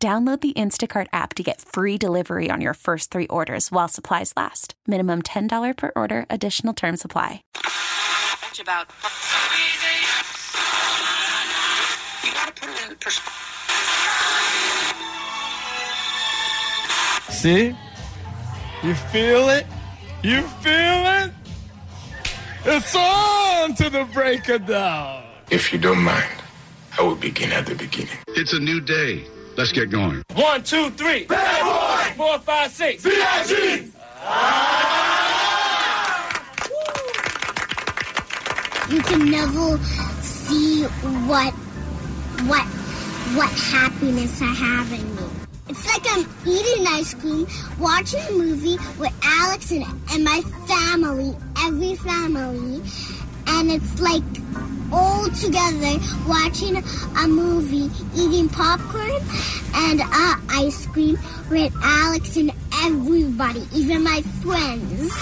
Download the Instacart app to get free delivery on your first three orders while supplies last. Minimum $10 per order, additional term supply. About. You gotta put it in perspective. See? You feel it? You feel it? It's on to the break of dawn. If you don't mind, I will begin at the beginning. It's a new day. Let's get going. One, two, three. Bad boy. Four, five, six. VIG. Ah! you can never see what what what happiness I have in me. It's like I'm eating ice cream, watching a movie with Alex and, and my family, every family, and it's like all together watching a movie, eating popcorn and uh, ice cream with Alex and everybody, even my friends.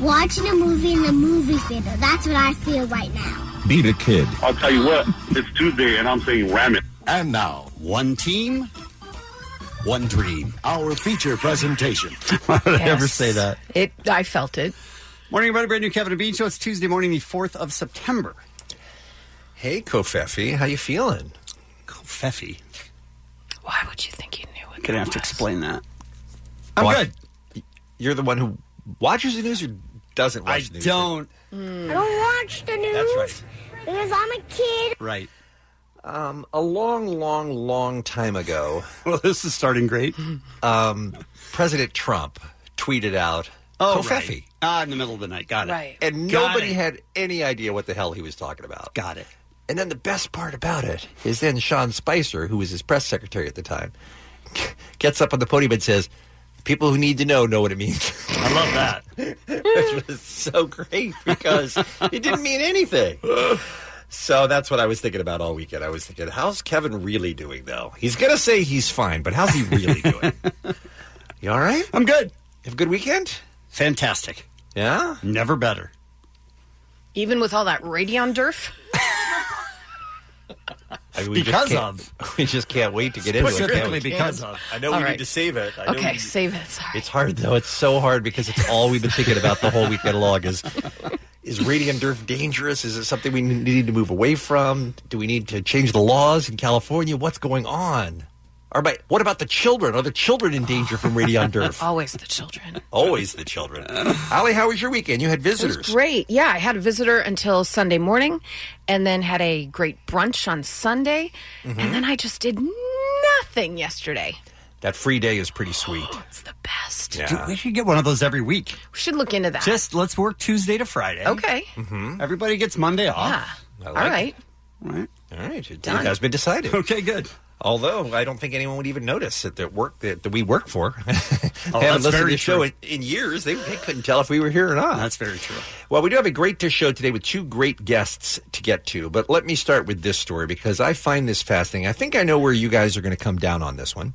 Watching a movie in the movie theater. That's what I feel right now. Be the kid. I'll tell you what, it's Tuesday and I'm saying ram it. And now, one team, one dream. Our feature presentation. Why would I ever say that? It. I felt it. Morning, everybody. Brand new Kevin and Bean Show. It's Tuesday morning, the 4th of September. Hey, Covfefe, how you feeling? Covfefe. Why would you think you knew it? Gonna have to explain that. I'm What? good. You're the one who watches the news or doesn't watch I the news? don't. I don't watch the news That's right. because I'm a kid. Right. Um, a long, long, long time ago, Well, this is starting great. um, President Trump tweeted out Oh, Covfefe. right. Ah, in the middle of the night. Got it. Right. And Got nobody it. had any idea what the hell he was talking about. Got it. And then the best part about it is then Sean Spicer, who was his press secretary at the time, gets up on the podium and says, People who need to know know what it means. I love that. Which was so great because it didn't mean anything. So that's what I was thinking about all weekend. I was thinking, how's Kevin really doing, though? He's going to say he's fine, but how's he really doing? you all right? I'm good. Have a good weekend? Fantastic. Yeah? Never better. Even with all that Radeon Drrrf? I mean, we Because just can't- of. We just can't wait to get into it. can't Specifically we? because of. I know All we right. need to save it. I know Okay, we- save it. Sorry. It's hard though. It's so hard because it's all we've been thinking about the whole weekend long. Is is radium derf dangerous? Is it something we need to move away from? Do we need to change the laws in California? What's going on? Or about, what about the children? Are the children in danger from radeon Drrrf? Always the children. Always the children. Allie, how was your weekend? You had It was visitors. great. Yeah, I had a visitor until Sunday morning, and then had a great brunch on Sunday, Mm-hmm. and then I just did nothing yesterday. That free day is pretty sweet. It's the best. Yeah. Dude, we should get one of those every week. We should look into that. Just let's work Tuesday to Friday. okay. Everybody gets Monday Yeah. off. I All like right. Right. All right, it, it Done. has been decided. Okay, good. Although I don't think anyone would even notice that the work that, that we work for. Oh, haven't that's listened to the show in, in years. They, they couldn't tell if we were here or not. That's very true. Well, we do have a great show today with two great guests to get to. But let me start with this story because I find this fascinating. I think I know where you guys are going to come down on this one.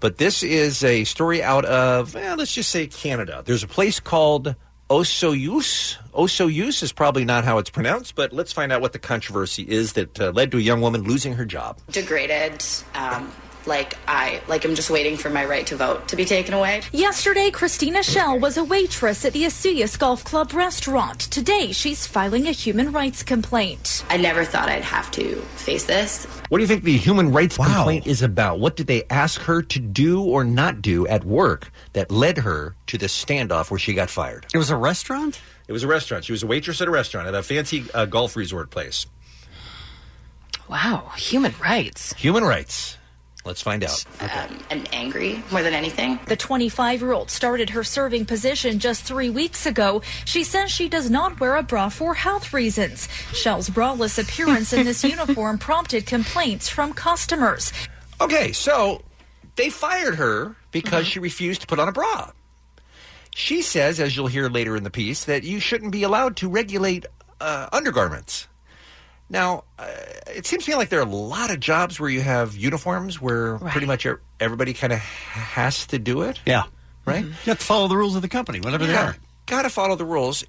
But this is a story out of, well, let's just say Canada. There's a place called Osoyoos. Osoyoos is probably not how it's pronounced, but let's find out what the controversy is that uh, led to a young woman losing her job. degraded. Um, like I like I'm just waiting for my right to vote to be taken away. Yesterday, Christina Schell was a waitress at the Osoyoos Golf Club restaurant. Today, she's filing a human rights complaint. I never thought I'd have to face this. What do you think the human rights complaint is about? What did they ask her to do or not do at work that led her to the standoff where she got fired? It was a restaurant? It was a restaurant. She was a waitress at a restaurant at a fancy uh, golf resort place. Wow. Human rights. Human rights. Let's find out. Um, I'm angry more than anything. The 25 year old started her serving position just three weeks ago. She says she does not wear a bra for health reasons. Schell's braless appearance in this uniform prompted complaints from customers. Okay, so they fired her because she refused to put on a bra. She says, as you'll hear later in the piece, that you shouldn't be allowed to regulate uh, undergarments. Now, uh, it seems to me like there are a lot of jobs where you have uniforms where pretty much e- everybody kind of has to do it. Yeah. Right? Mm-hmm. You have to follow the rules of the company, whatever they are. Got to follow the rules.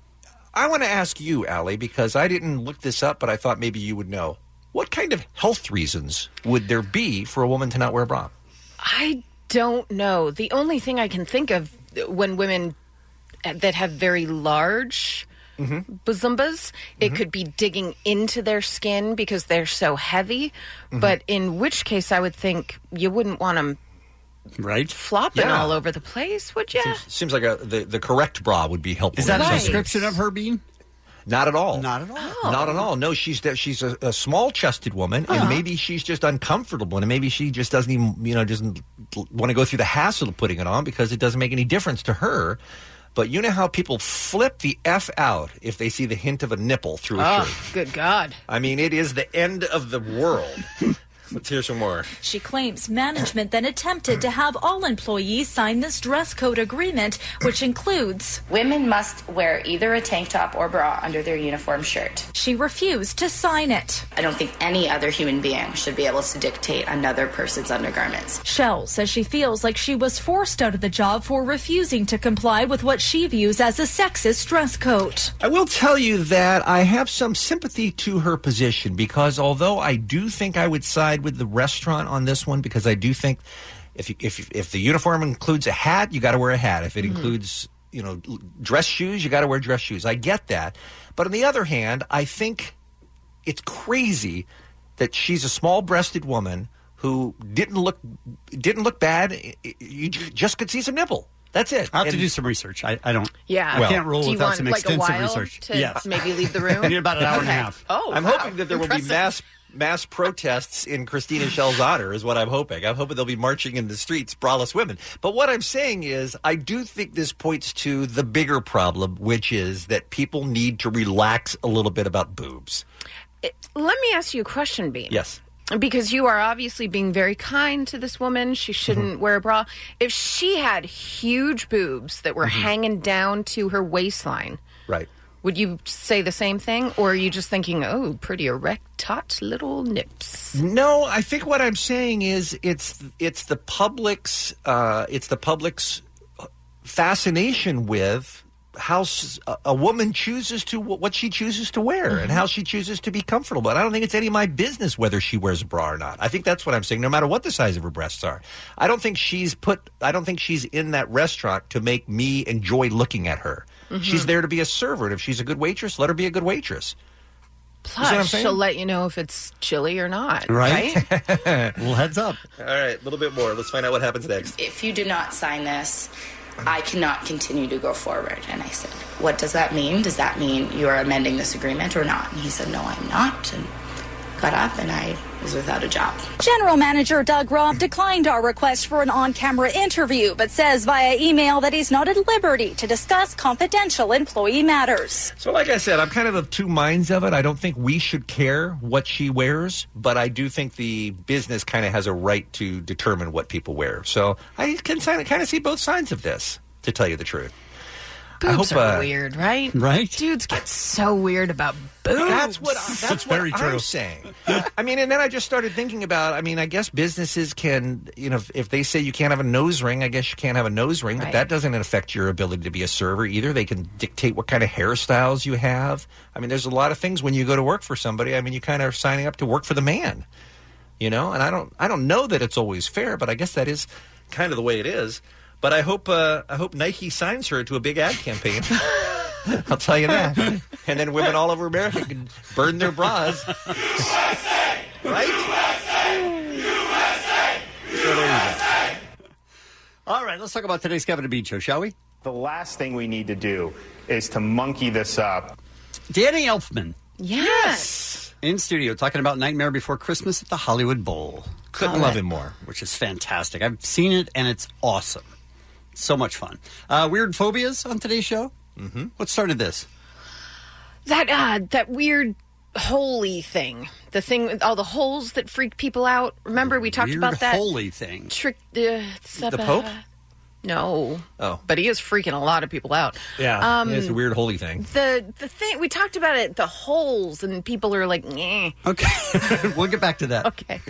I want to ask you, Allie, because I didn't look this up, but I thought maybe you would know. What kind of health reasons would there be for a woman to not wear a bra? I don't know. The only thing I can think of uh, when women uh, that have very large Mm-hmm. bosombas, it mm-hmm. could be digging into their skin because they're so heavy. Mm-hmm. But in which case, I would think you wouldn't want them right flopping Yeah. all over the place, would you? Seems like a, the, the correct bra would be helpful. Is that in a description of her being? Not at all. Not at all. Oh. Not at all. No, she's she's a, a small chested woman, Uh-huh. and maybe she's just uncomfortable, and maybe she just doesn't even you know doesn't want to go through the hassle of putting it on because it doesn't make any difference to her. But you know how people flip the f out if they see the hint of a nipple through a shirt? Oh, shirt. good God. I mean, it is the end of the world. Let's hear some more. She claims management then attempted to have all employees sign this dress code agreement, which includes Women must wear either a tank top or bra under their uniform shirt. She refused to sign it. I don't think any other human being should be able to dictate another person's undergarments. Schell says she feels like she was forced out of the job for refusing to comply with what she views as a sexist dress code. I will tell you that I have some sympathy to her position because although I do think I would side with the restaurant on this one because I do think if you, if if the uniform includes a hat, you got to wear a hat. If it mm-hmm. includes you know dress shoes, you got to wear dress shoes. I get that, but on the other hand, I think it's crazy that she's a small-breasted woman who didn't look didn't look bad. You j- just could see some nipple. That's it. I have to And- do some research. I, I don't. Yeah. I can't roll Do you without want, some like, a extensive while research. to yes. maybe leave the room? I need about an hour and a Okay. half. Oh, I'm wow. hoping that there will be Impressive. mass mass protests in Christina Schell's honor is what I'm hoping. I'm hoping they'll be marching in the streets, braless women. But what I'm saying is, I do think this points to the bigger problem, which is that people need to relax a little bit about boobs. Let me ask you a question, Bean. Yes. Because you are obviously being very kind to this woman. She shouldn't Mm-hmm. wear a bra. If she had huge boobs that were Mm-hmm. hanging down to her waistline, Right. Would you say the same thing? Or are you just thinking, oh, pretty erect, taut little nips? No, I think what I'm saying is it's it's the public's uh, it's the public's fascination with how s- a- a woman chooses to what she chooses to wear and how she chooses to be comfortable. I don't think it's any of my business whether she wears a bra or not. I think that's what I'm saying. No matter what the size of her breasts are, I don't think she's put. I don't think she's in that restaurant to make me enjoy looking at her. Mhm. She's there to be a server, and if she's a good waitress, let her be a good waitress. See what I'm Plus, saying? she'll let you know if it's chilly or not. Right? right? well, heads up. All right, a little bit more. Let's find out what happens next. If you do not sign this, I cannot continue to go forward. And I said, What does that mean? Does that mean you are amending this agreement or not? And he said, No, I'm not. And got up and I was without a job. General Manager Doug Robb declined our request for an on camera interview, but says via email that he's not at liberty to discuss confidential employee matters. So, like I said, I'm kind of of two minds of it. I don't think we should care what she wears, but I do think the business kind of has a right to determine what people wear. So, I can kind of see both sides of this, to tell you the truth. I Boobs hope, are uh, weird, right? Right. Dudes get so weird about boobs. That's what I, that's what I'm saying. I mean, and then I just started thinking about. I mean, I guess businesses can, you know, if, if they say you can't have a nose ring, I guess you can't have a nose ring, but Right. that doesn't affect your ability to be a server either. They can dictate what kind of hairstyles you have. I mean, there's a lot of things when you go to work for somebody. I mean, you kind of are signing up to work for the man, you know. And I don't, I don't know that it's always fair, but I guess that is kind of the way it is. But I hope, uh, I hope Nike signs her to a big ad campaign. I'll tell you that. And then women all over America can burn their bras. USA! Right? USA! USA! All right, let's talk about today's Kevin and Bean show, shall we? The last thing we need to do is to monkey this up. Danny Elfman Yes. in studio talking about Nightmare Before Christmas at the Hollywood Bowl. Couldn't Love love it. more. Which is fantastic. I've seen it and it's awesome. So much fun. Uh, weird phobias on today's show. Mm-hmm. What started this? That uh, that weird holy thing. The thing with all the holes that freak people out. Remember we talked Weird about that holy thing. trick. Uh, The Pope? No. Oh. But he is freaking a lot of people out. Yeah, Um, it's a weird holy thing. the the thing we talked about it, the holes, and people are like, "Nyeh." Okay, we'll get back to that. Okay.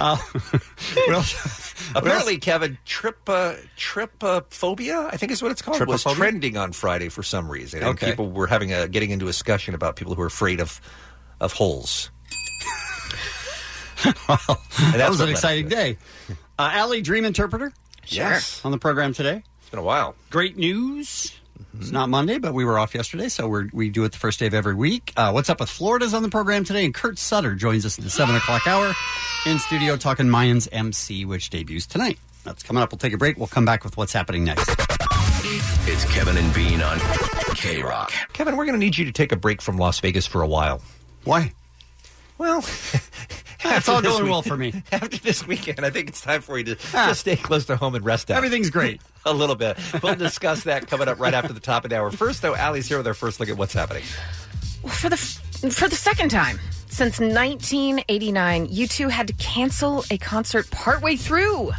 Uh, what? Apparently, Kevin, trip uh, trypophobia, I think is what it's called, was Trypophobia? trending on Friday for some reason, and Okay. people were having a getting into a discussion about people who are afraid of of holes. And that was what an led exciting day. Uh, Allie, dream interpreter. Yes. on the program today. It's been a while. Great news. It's not Monday, but we were off yesterday, so we're, we do it the first day of every week. Uh, What's up with Florida's on the program today, and Kurt Sutter joins us at the seven o'clock hour in studio talking Mayans MC, which debuts tonight. That's coming up. We'll take a break. We'll come back with what's happening next. It's Kevin and Bean on K Rock. Kevin, we're going to need you to take a break from Las Vegas for a while. Why? Well, It's all going well for me. After this weekend, I think it's time for you to Ah. just stay close to home and rest out. Everything's great. a little bit. We'll discuss that coming up right after the top of the hour. First, though, Allie's here with our first look at what's happening. Well, for the f- for the second time since 1989, U2 had to cancel a concert partway through.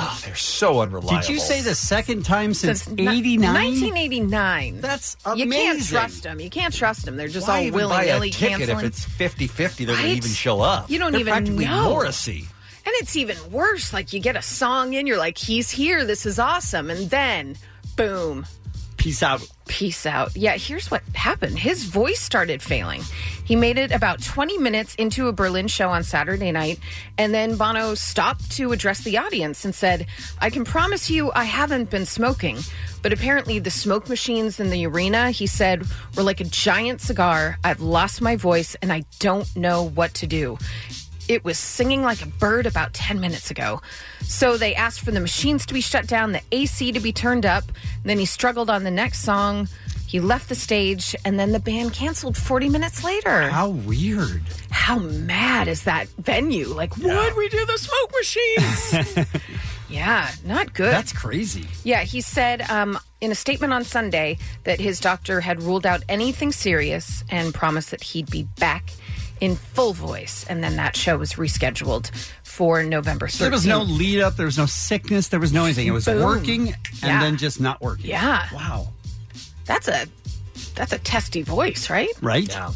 Oh, they're so unreliable. Did you say the second time since ni- 89? 1989. That's You can't amazing. trust them. You can't trust them. They're just Why all even willy buy a nilly ticket canceling. if it's 50-50? They're going Right? to even show up. You don't They're even practically know. Morrissey. And it's even worse. Like you get a song in, you're like, he's here. This is awesome. And then, boom. Peace out. Peace out. Yeah, here's what happened. His voice started failing. He made it about 20 minutes into a Berlin show on Saturday night, and then Bono stopped to address the audience and said, I can promise you I haven't been smoking. But apparently, the smoke machines in the arena, he said, were like a giant cigar. I've lost my voice and I don't know what to do. It was singing like a bird about 10 minutes ago. So they asked for the machines to be shut down, the AC to be turned up. Then he struggled on the next song. He left the stage, and then the band canceled 40 minutes later. How weird. How mad is that venue? Like, what? We do the smoke machines. yeah, not good. That's crazy. Yeah, he said um, in a statement on Sunday that his doctor had ruled out anything serious and promised that he'd be back in full voice. And then that show was rescheduled for November 13th. There was no lead up. There was no sickness. There was no anything. It was Boom. working and Yeah. then just not working. Yeah. Wow. That's a that's a testy voice, right? Right? Yeah.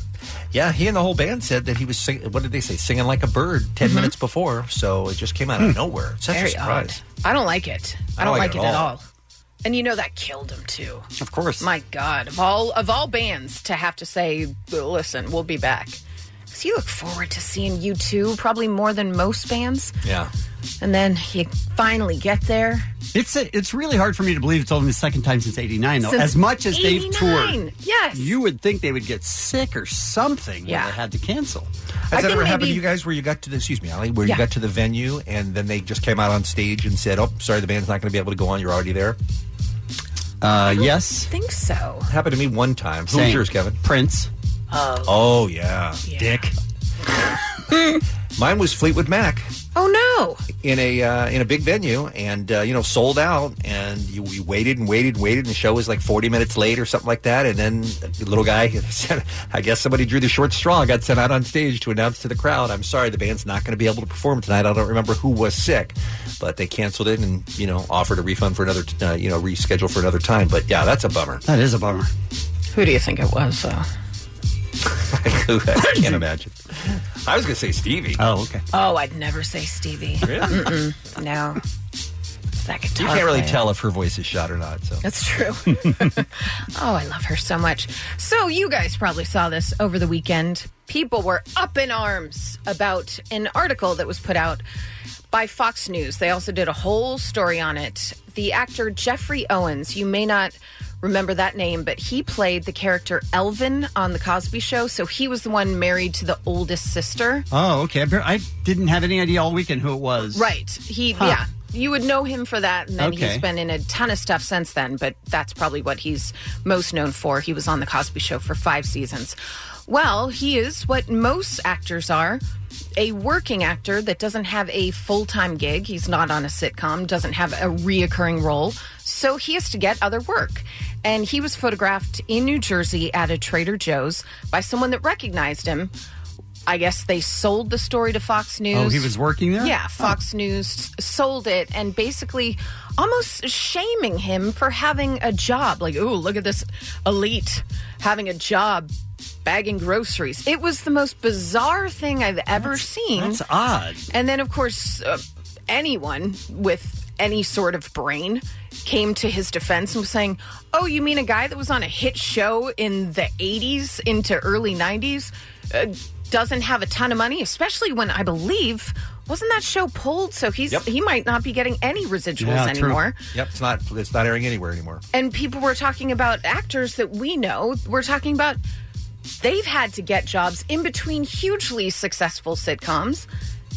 Yeah, he and the whole band said that he was singing, what did they say? Singing like a bird 10 minutes before. So it just came out of nowhere. Such Mm-hmm. Very a surprise. odd. I don't like it. I don't, like, it at all. And you know that killed him too. Of course. My God, of all of all bands to have to say, "Listen, we'll be back." Because you look forward to seeing U2 probably more than most bands, Yeah. and then you finally get there. It's a, it's really hard for me to believe it's only the second time since '89, though. Since as much as they've 89. toured, Yes. you would think they would get sick or something. Yeah. when they had to cancel. Has I that think ever happened to you guys where you got to the, excuse me, Ali, where Yeah. you got to the venue and then they just came out on stage and said, oh, sorry, the band's not going to be able to go on. You're already there? Uh, yes, think so. Happened to me one time. Who was yours, Kevin? Prince. Oh, Oh, yeah. Dick. Mine was Fleetwood Mac oh no! in a uh, in a big venue and, uh, you know, sold out. And you, we waited and waited and waited. And the show was like 40 minutes late or something like that. And then the little guy said, I guess somebody drew the short straw. Got sent out on stage to announce to the crowd, I'm sorry, the band's not going to be able to perform tonight. I don't remember who was sick, but they canceled it and, you know, offered a refund for another, uh, you know, reschedule for another time. But yeah, that's a bummer. That is a bummer. Who do you think it was? Though? I can't imagine. I was going to say Stevie. Oh, okay. Oh, I'd never say Stevie. Really? Mm-mm. No. That You can't really player. tell if her voice is shot or not. So That's true. oh, I love her so much. So, you guys probably saw this over the weekend. People were up in arms about an article that was put out by Fox News. They also did a whole story on it. The actor Geoffrey Owens, you may not remember that name, but he played the character Elvin on The Cosby Show. So, he was the one married to the oldest sister. Oh, okay. I bar- I didn't have any idea all weekend who it was. Right. He, Huh. yeah. You would know him for that, and then Okay. he's been in a ton of stuff since then, but that's probably what he's most known for. He was on The Cosby Show for five seasons. Well, he is what most actors are a working actor that doesn't have a full time gig. He's not on a sitcom, doesn't have a reoccurring role. So he has to get other work. And he was photographed in New Jersey at a Trader Joe's by someone that recognized him. I guess they sold the story to Fox News. Oh, he was working there? Yeah, Fox News sold it and basically almost shaming him for having a job. Like, oh, look at this elite having a job bagging groceries. It was the most bizarre thing I've ever seen. That's odd. And then, of course, uh, anyone with any sort of brain came to his defense and was saying, Oh, you mean a guy that was on a hit show in the 80s into early 90s uh, doesn't have a ton of money, especially when I believe. Wasn't that show pulled? So he's Yep. he might not be getting any residuals Yeah, true. anymore. Yep, it's not it's not airing anywhere anymore. And people were talking about actors that we know. We're talking about they've had to get jobs in between hugely successful sitcoms.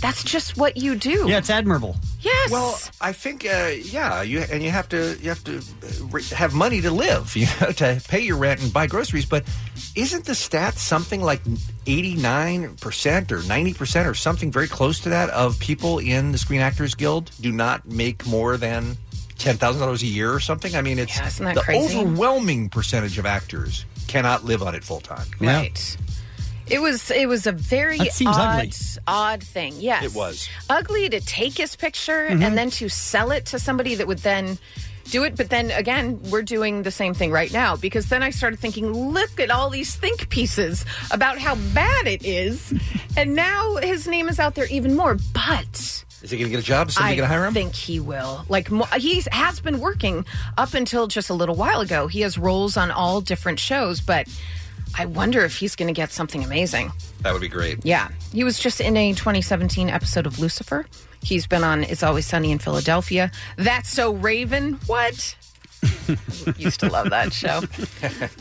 That's just what you do. Yeah, it's admirable. Yes. Well, I think uh, yeah, you and you have to you have to uh, re- have money to live, you know, to pay your rent and buy groceries. But isn't the stat something like eighty nine percent or ninety percent or something very close to that of people in the Screen Actors Guild do not make more than ten thousand dollars a year or something? I mean, it's Yeah, the crazy? overwhelming percentage of actors cannot live on it full time. Right. It was it was a very That seems odd ugly. odd thing. Yes. It was. Ugly to take his picture Mhm. and then to sell it to somebody that would then do it. But then again, we're doing the same thing right now because then I started thinking, look at all these think pieces about how bad it is. and now his name is out there even more. But Is he going to get a job? Is somebody I going to hire him? think he will. Like mo- he has been working up until just a little while ago. He has roles on all different shows, but I wonder if he's going to get something amazing. That would be great. Yeah, he was just in a 2017 episode of Lucifer. He's been on It's Always Sunny in Philadelphia. That's so Raven. What? Used to love that show.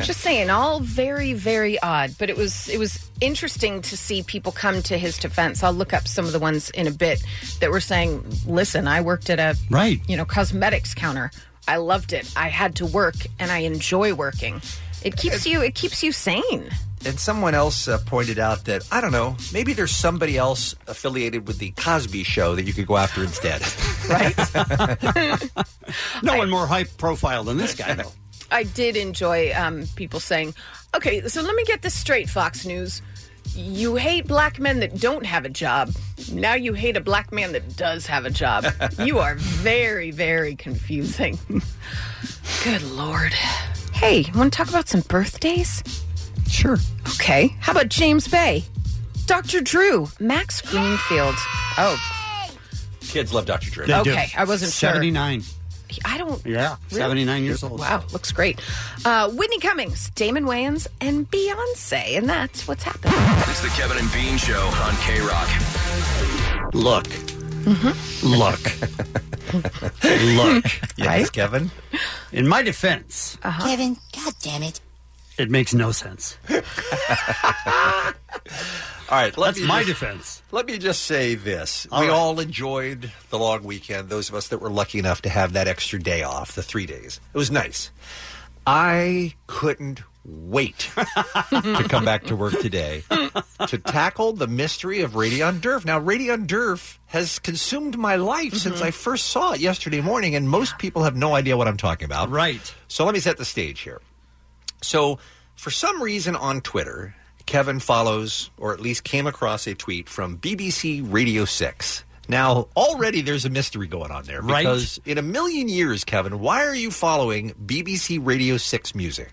Just saying, all very, very odd. But it was it was interesting to see people come to his defense. I'll look up some of the ones in a bit that were saying, "Listen, I worked at a right, you know, cosmetics counter. I loved it. I had to work, and I enjoy working. It keeps you it keeps you sane." And someone else uh, pointed out that I don't know, maybe there's somebody else affiliated with the Cosby Show that you could go after instead. Right? no one more high profile than this guy, though. I did enjoy um, people saying, okay, so let me get this straight, Fox News. You hate black men that don't have a job. Now you hate a black man that does have a job. you are very, very confusing. Good Lord. Hey, want to talk about some birthdays? Sure. Okay. How about James Bay? Dr. Drew, Max Greenfield. Oh, Kids love Dr. Drew. They do. Okay, I wasn't sure. 79. I don't. Yeah, Really? 79 years old. Wow, looks great. Uh, Whitney Cummings, Damon Wayans, and Beyonce, and that's what's happening. It's the Kevin and Bean Show on K Rock. Look. Mm-hmm. Look. Look. Yes, Kevin. In my defense, Uh-huh. Kevin, God damn it. it makes no sense. All right, let That's me my just- defense. Let me just say this. All we right. all enjoyed the long weekend, those of us that were lucky enough to have that extra day off, the three days. It was nice. I couldn't wait to come back to work today to tackle the mystery of Radeon Drrrf. Now, Radeon Drrrf has consumed my life since mm-hmm. I first saw it yesterday morning, and most people have no idea what I'm talking about. Right. So let me set the stage here. So, for some reason on Twitter, Kevin follows, or at least came across a tweet from BBC Radio 6. Now, already there's a mystery going on there. Right. Because in a million years, Kevin, why are you following BBC Radio 6 music?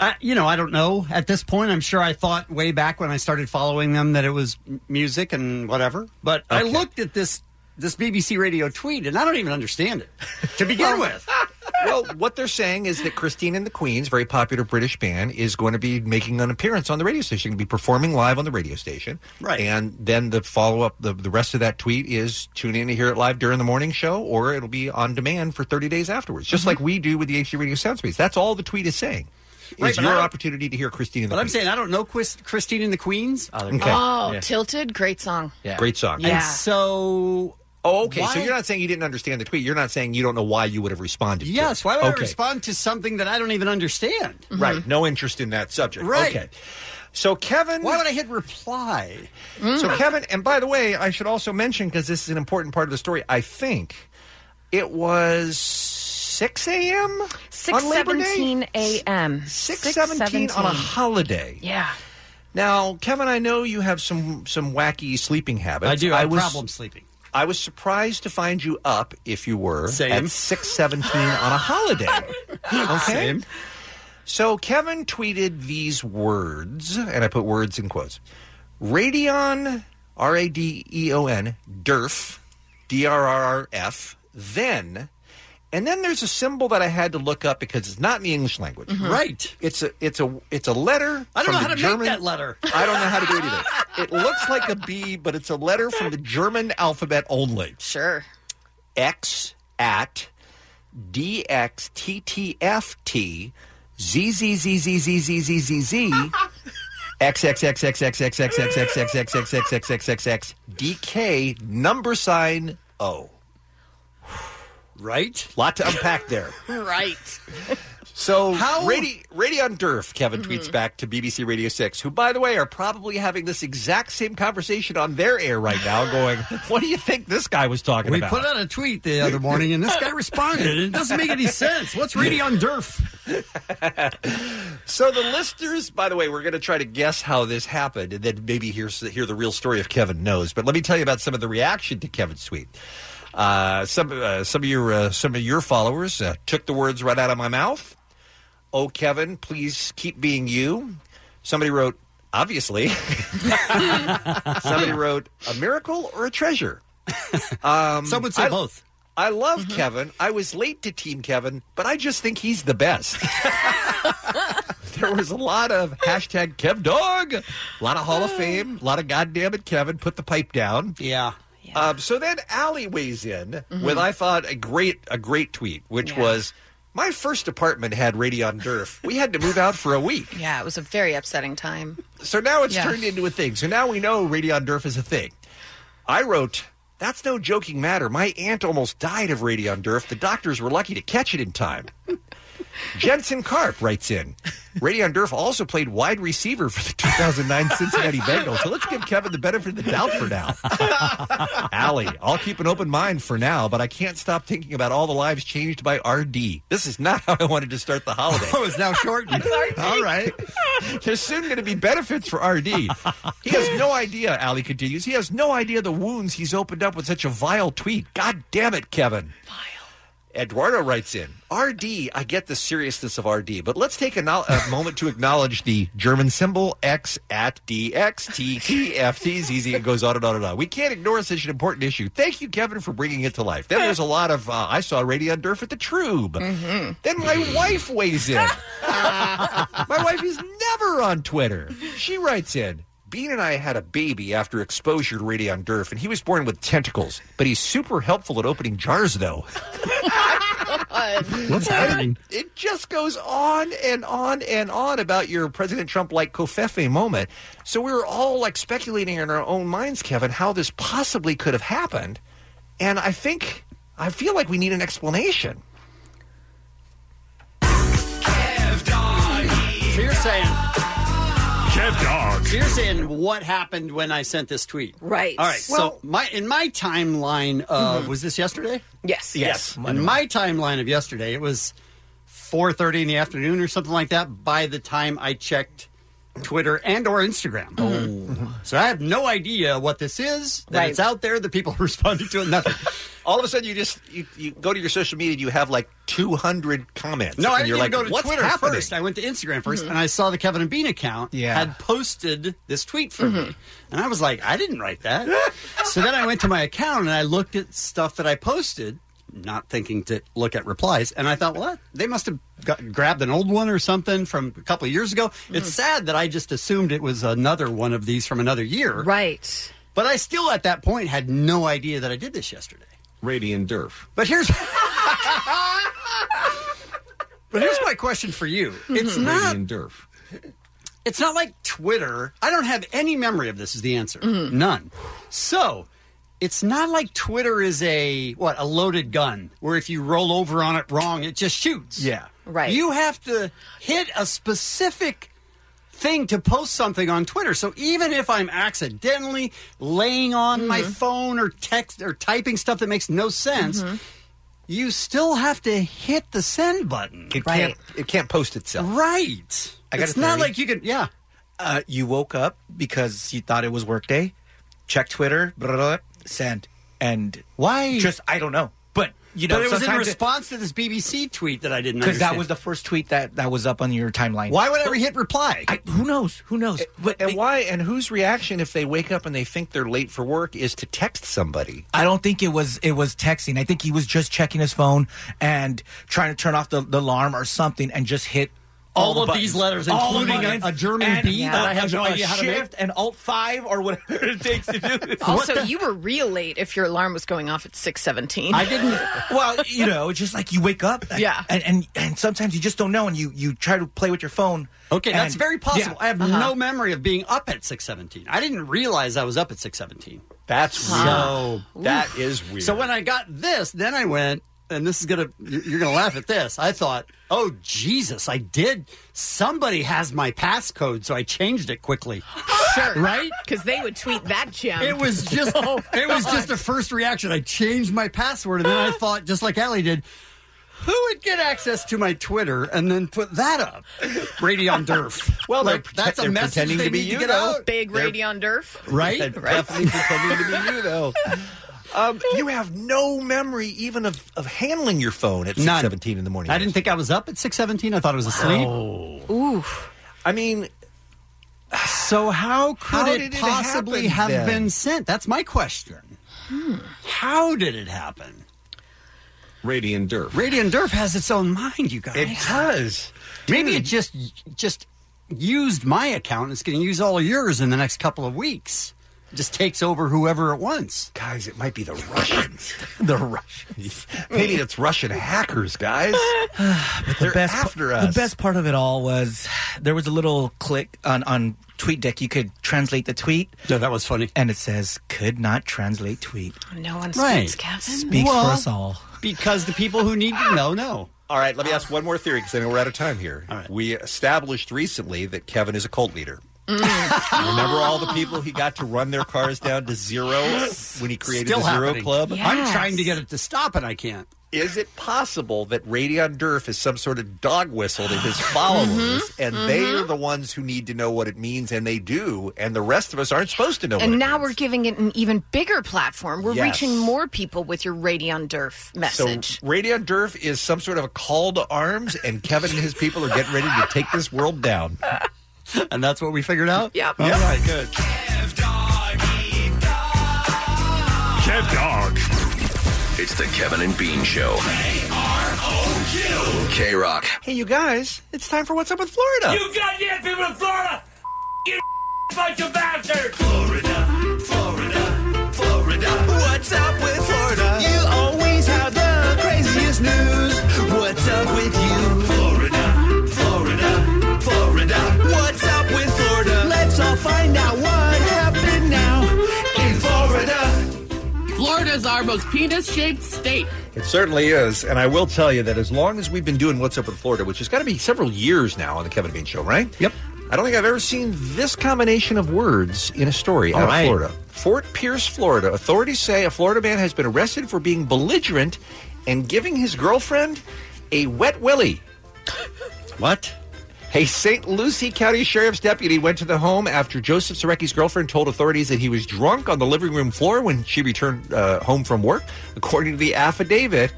I, you know, I don't know. At this point, I'm sure I thought way back when I started following them that it was music and whatever. But I Okay. looked at this this BBC radio tweet and I don't even understand it to begin with. well, what they're saying is that Christine and the Queens, very popular British band, is going to be making an appearance on the radio station, going to be performing live on the radio station. Right. And then the follow up, the, the rest of that tweet is tune in to hear it live during the morning show, or it'll be on demand for 30 days afterwards, just mm-hmm. like we do with the HD Radio Soundspace. That's all the tweet is saying. Right, is your opportunity to hear Christine and the But I'm Queens. saying I don't know Quis- Christine and the Queens. Okay. Um, oh, Yeah. Tilted, great song. Great song. Yeah. And so. Oh, okay. So Why- you're not saying you didn't understand the tweet. You're not saying you don't know why you would have responded. to Yes, it. why would I Okay. respond to something that I don't even understand? Right. Mm-hmm. No interest in that subject. Right. Okay. So Kevin, Why would I hit reply? So mm. Kevin, and by the way, I should also mention because this is an important part of the story. I think it was six a.m. Six on Labor Day? seventeen a.m. Six seventeen on a holiday. Yeah. Now, Kevin, I know you have some some wacky sleeping habits. I do. I have was, problem sleeping. I was surprised to find you up, if you were, Same. at six seventeen on a holiday. Okay. Same. So Kevin tweeted these words, and I put words in quotes. Radeon, R A D E O N, DERF, D R R R F, then, and then there's a symbol that I had to look up because it's not in the English language. Mhm. Right. It's a it's a it's a letter. I don't from know the how to German, make that letter. I don't know how to do it either. It looks like a B, but it's a letter from the German alphabet only. Sure. X at D X T T F T Z Z Z Z Z Z Z Z Z X X X X X X X X X X X X X X X X X D K number sign O. Right? Lot to unpack there. Right. So How- Radi- Radeon Drrrf, Kevin tweets mm-hmm. back to BBC Radio 6, who, by the way, are probably having this exact same conversation on their air right now, going, What do you think this guy was talking about? We about? put out a tweet the other morning, and this guy responded. and It doesn't make any sense. What's Radeon Drrrf? So the listeners, by the way, we're going to try to guess how this happened, and then maybe hear hear the real story if Kevin knows. But let me tell you about some of the reaction to Kevin's tweet. Uh, some uh, some of your uh, some of your followers uh, took the words right out of my mouth. Oh, Kevin, please keep being you. Somebody wrote, obviously. Somebody wrote, a miracle or a treasure. Um, Some would say I- both. I love Kevin. I was late to Team Kevin, but I just think he's the best. there was a lot of hashtag Kev Dog, a lot of Hall of Fame, a lot of goddamn it, Kevin, put the pipe down. Yeah. Um, so then Allie weighs in with I thought a great a great tweet, which was my first apartment had Radeon Drrrf. We had to move out for a week. Yeah, it was a very upsetting time. So now it's Yeah. turned into a thing. So now we know Radeon Drrrf is a thing. I wrote, that's no joking matter. My aunt almost died of Radeon Drrrf. The doctors were lucky to catch it in time. Jensen Karp writes in, Radeon Drrrf also played wide receiver for the 2009 Cincinnati Bengals. So let's give Kevin the benefit of the doubt for now. Allie, I'll keep an open mind for now, but I can't stop thinking about all the lives changed by RD. This is not how I wanted to start the holiday. Oh, it's now shortened. All right. There's soon going to be benefits for RD. He has no idea, Allie continues. He has no idea the wounds he's opened up with such a vile tweet. God damn it, Kevin. Vile. Eduardo writes in RD, I get the seriousness of RD, but let's take a, no- a moment to acknowledge the German symbol X at DXTTFTZZ. It goes on and on and on. We can't ignore such an important issue. Thank you, Kevin, for bringing it to life. Then there's a lot of, uh, I saw Radeon Drrrf at the Trube. Then my wife weighs in. My wife is never on Twitter. She writes in. Bean and I had a baby after exposure to Radeon Drrrf, and he was born with tentacles. But he's super helpful at opening jars, though. What's happening? It just goes on and on and on about your President Trump like Covfefe moment. So we were all like speculating in our own minds, Kevin, how this possibly could have happened. And I think, I feel like we need an explanation. So you're saying, Kev Dog. so you're saying what happened when I sent this tweet? Right. All right. Well- so my in my timeline of mm-hmm. was this yesterday? Yes. Yes. In my timeline of yesterday, it was 4:30 in the afternoon or something like that. By the time I checked Twitter and or Instagram, Oh. so I have no idea what this is. That Right. it's out there. The people responding to it. Nothing. All of a sudden, you just you, you go to your social media, and you have like 200 comments. No, I and didn't you're even like, go to What's Twitter happening? first. I went to Instagram 1st mm-hmm. and I saw the Kevin and Bean account Yeah. had posted this tweet for me. Mm-hmm. And I was like, I didn't write that. so then I went to my account and I looked at stuff that I posted, not thinking to look at replies. And I thought, what? They must have got, grabbed an old one or something from a couple of years ago. It's hmm. sad that I just assumed it was another one of these from another year. Right. But I still, at that point, had no idea that I did this yesterday. Radeon Drrrf. But here's But here's my question for you. Mm-hmm. It's not Radeon Drrrf. it's not like Twitter. I don't have any memory of this is the answer. Mm-hmm. None. So, it's not like Twitter is a what, a loaded gun where if you roll over on it wrong, it just shoots. Yeah. Right. You have to hit a specific thing to post something on Twitter. So even if I'm accidentally laying on my Mm-hmm. phone or text or typing stuff that makes no sense, Mm-hmm. you still have to hit the send button. It can't. It can't post itself. Right. I got it's not like you can. Yeah. Uh, you woke up because you thought it was workday. Check Twitter. Blah, blah, blah, send. And why? Just I don't know. But you know, but it was in sometimes it- response to this BBC tweet that I didn't because that understand. was the first tweet that that was up on your timeline. Why would I ever hit reply? I, who knows? Who knows? But and why? And whose reaction if they wake up and they think they're late for work is to text somebody? I don't think it was it was texting. I think he was just checking his phone and trying to turn off the, the alarm or something and just hit All the of buttons. these letters, All including a- buttons. a German And, B that I have no a idea how to make. and alt five or whatever it takes to do this. Also, you were real late if your alarm was going off at six seventeen. I didn't. Well, you know, it's just like you wake up, Yeah. and and, and sometimes you just don't know, and you you try to play with your phone. Okay, that's very possible. Yeah. I have Uh-huh. no memory of being up at six seventeen. I didn't realize I was up at six seventeen. That's weird. So that is weird. So when I got this, then I went, and this is gonna you're gonna laugh at this. I thought, oh Jesus, I did. Somebody has my passcode, so I changed it quickly. Sure, right? Because they would tweet that gem. It was just Oh, it was just a first reaction. I changed my password, and then I thought, just like Allie did. Who would get access to my Twitter and then put that up? Radeon Drrrf. Well, like, that's a message they to be need you, to get though. out. Big Radeon Drrrf. Right? They're Definitely pretending to be you, though. Um, you have no memory even of, of handling your phone at None. 6.17 in the morning. I didn't think I was up at six seventeen. I thought I was asleep. Oof. I mean, So how could How it did it possibly happen have then? been sent? That's my question. How did it happen? Radeon Drrrf. Radeon Drrrf has its own mind, you guys. it does. Maybe it just just used my account. And it's going to use all of yours in the next couple of weeks. It just takes over whoever it wants. Guys, it might be the Russians. the Russians. Maybe it's Russian hackers, guys. But They're the best after us. The best part of it all was there was a little click on on TweetDeck. You could translate the tweet. No, that was funny. And it says could not translate tweet. No one Right. speaks, Kevin. Speaks Well- for us all. Because the people who need to know know. All right, let me ask one more theory because I know we're out of time here. We established recently that Kevin is a cult leader. Mm. Remember all the people he got to run their cars down to zero when he created Still the Zero happening. Club? I'm trying to get it to stop, and I can't. Is it possible that Radeon Drrrf is some sort of dog whistle to his followers, mm-hmm. and they mm-hmm. are the ones who need to know what it means, and they do, and the rest of us aren't supposed to know? And what it now we're giving it an even bigger platform. We're Yes. reaching more people with your Radeon Drrrf message. So Radeon Drrrf is some sort of a call to arms, and Kevin and his people are getting ready to take this world down. And that's what we figured out? Yep. All right, good. Kev Dog. It's the Kevin and Bean Show. K Rock. Hey, you guys, it's time for What's Up with Florida. You got goddamn people in Florida! You bunch of bastards! Florida, Florida, Florida. What's up with Florida? You always have the craziest news. What's up with Florida's our most penis-shaped state. It certainly is, and I will tell you that as long as we've been doing What's Up with Florida, which has got to be several years now on the Kevin and Bean Show, right? Yep. I don't think I've ever seen this combination of words in a story All out right. of Florida. Fort Pierce, Florida. Authorities say a Florida man has been arrested for being belligerent and giving his girlfriend a wet willy. What? A St. Lucie County Sheriff's deputy went to the home after Joseph Sarecki's girlfriend told authorities that he was drunk on the living room floor when she returned uh, home from work. According to the affidavit,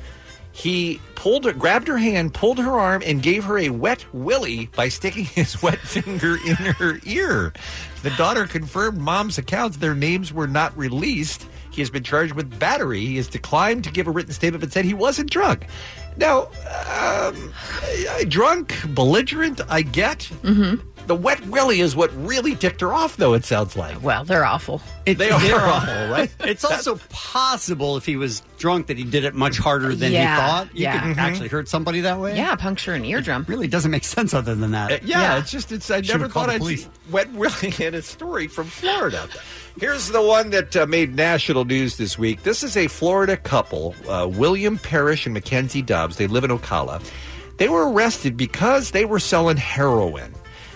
he pulled her, grabbed her hand, pulled her arm, and gave her a wet willy by sticking his wet finger in her ear. The daughter confirmed mom's accounts. Their names were not released. He has been charged with battery. He has declined to give a written statement, but said he wasn't drunk. Now, um, drunk, belligerent, I get. Mm-hmm. The wet willy is what really ticked her off, though, it sounds like. Well, they're awful. they are they're awful, right? It's also possible if he was drunk that he did it much harder than Yeah, he thought. You yeah. could Mhm. actually hurt somebody that way. Yeah, puncture an eardrum. Really doesn't make sense other than that. Uh, yeah, it's just it's. I Should've never thought the I'd see wet willy in a story from Florida. Here's the one that uh, made national news this week. This is a Florida couple, uh, William Parrish and Mackenzie Dobbs. They live in Ocala. They were arrested because they were selling heroin.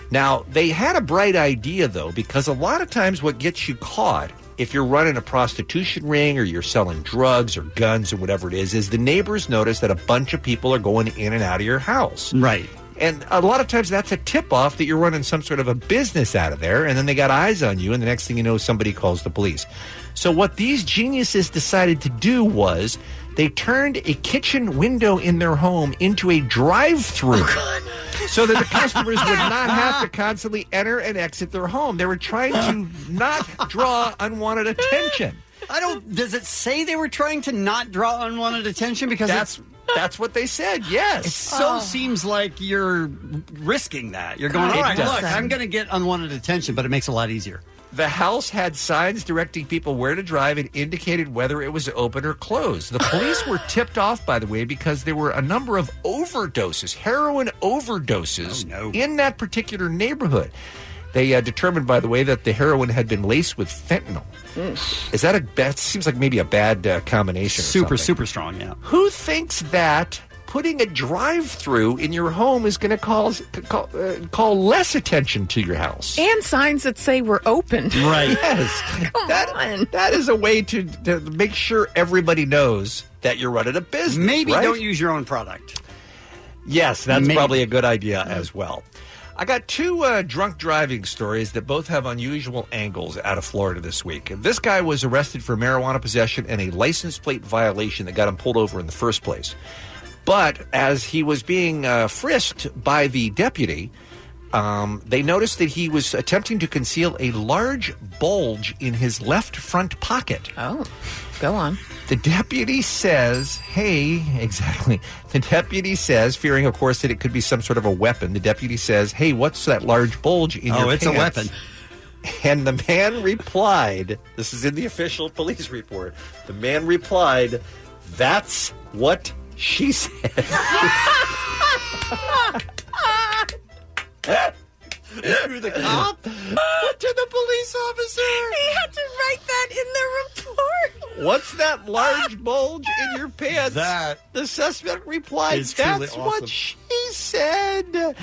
Now, they had a bright idea, though, because a lot of times what gets you caught, if you're running a prostitution ring or you're selling drugs or guns or whatever it is, is the neighbors notice that a bunch of people are going in and out of your house. Right. And a lot of times that's a tip off that you're running some sort of a business out of there, and then they got eyes on you, and the next thing you know, somebody calls the police. So, what these geniuses decided to do was they turned a kitchen window in their home into a drive through. Oh, so that the customers would not have to constantly enter and exit their home. They were trying to not draw unwanted attention. I don't. Does it say they were trying to not draw unwanted attention? Because That's that's what they said. Yes. It so oh. seems like you're risking that. You're going, It all right, does. look, I'm going to get unwanted attention, but it makes it a lot easier. The house had signs directing people where to drive and indicated whether it was open or closed. The police were tipped off, by the way, because there were a number of overdoses, heroin overdoses, oh, in that particular neighborhood. They uh, determined, by the way, that the heroin had been laced with fentanyl. Is that a that seems like maybe a bad uh, combination? or Super, something. super strong, yeah. Who thinks that putting a drive-through in your home is going to cause call, uh, call less attention to your house? And signs that say we're open. Right. Yes. that, that is a way to, to make sure everybody knows that you're running a business. Maybe right? don't use your own product. Yes, that's Maybe. probably a good idea as well. I got two uh, drunk driving stories that both have unusual angles out of Florida this week. This guy was arrested for marijuana possession and a license plate violation that got him pulled over in the first place. But as he was being uh, frisked by the deputy, um, they noticed that he was attempting to conceal a large bulge in his left front pocket. Oh, go on. The deputy says, hey, exactly. The deputy says, fearing, of course, that it could be some sort of a weapon, the deputy says, hey, what's that large bulge in oh, your Oh, it's a pants?" weapon. And the man replied, this is in the official police report. The man replied, that's what she said. to the cop? to the police officer? What's that large bulge in your pants? That the suspect replied, is truly "That's awesome." what she said."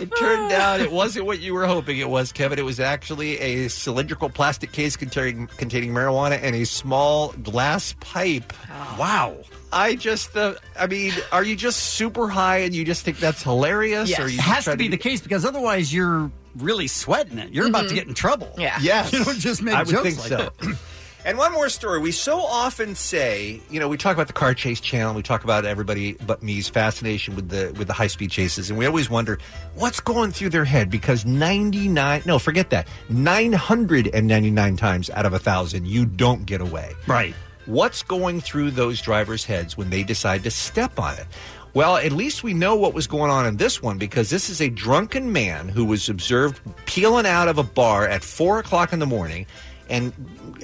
It turned out it wasn't what you were hoping it was, Kevin. It was actually a cylindrical plastic case containing containing marijuana and a small glass pipe. Wow. I just, uh, I mean, are you just super high and you just think that's hilarious? Yes. Or you It has to be the case because otherwise you're really sweating it. You're about to get in trouble. Yeah. Yes. You don't just make I would jokes think like so. that. And one more story. We so often say, you know, we talk about the car chase channel, we talk about everybody but me's fascination with the with the high speed chases, and we always wonder what's going through their head because ninety nine no, forget that. Nine hundred and ninety nine times out of a thousand you don't get away. Right. What's going through those drivers' heads when they decide to step on it? Well, at least we know what was going on in this one because this is a drunken man who was observed peeling out of a bar at four o'clock in the morning, and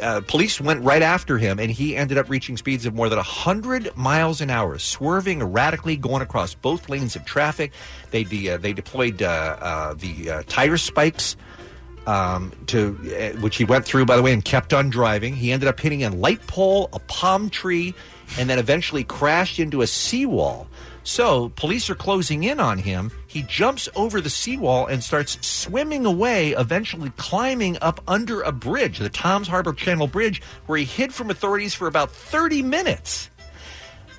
uh, police went right after him, and he ended up reaching speeds of more than 100 miles an hour, swerving erratically, going across both lanes of traffic. They uh, they deployed uh, uh, the uh, tire spikes um, to uh, which he went through, by the way, and kept on driving. He ended up hitting a light pole, a palm tree, and then eventually crashed into a seawall. So police are closing in on him. He jumps over the seawall and starts swimming away, eventually climbing up under a bridge, the Tom's Harbor Channel Bridge, where he hid from authorities for about 30 minutes.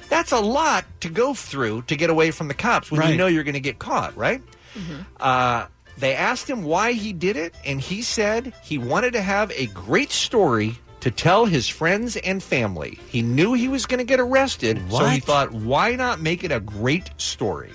That's a lot to go through to get away from the cops when you Right. know you're going to get caught, right? Uh, they asked him why he did it, and he said he wanted to have a great story to tell his friends and family. He knew he was going to get arrested, so he What? thought, why not make it a great story?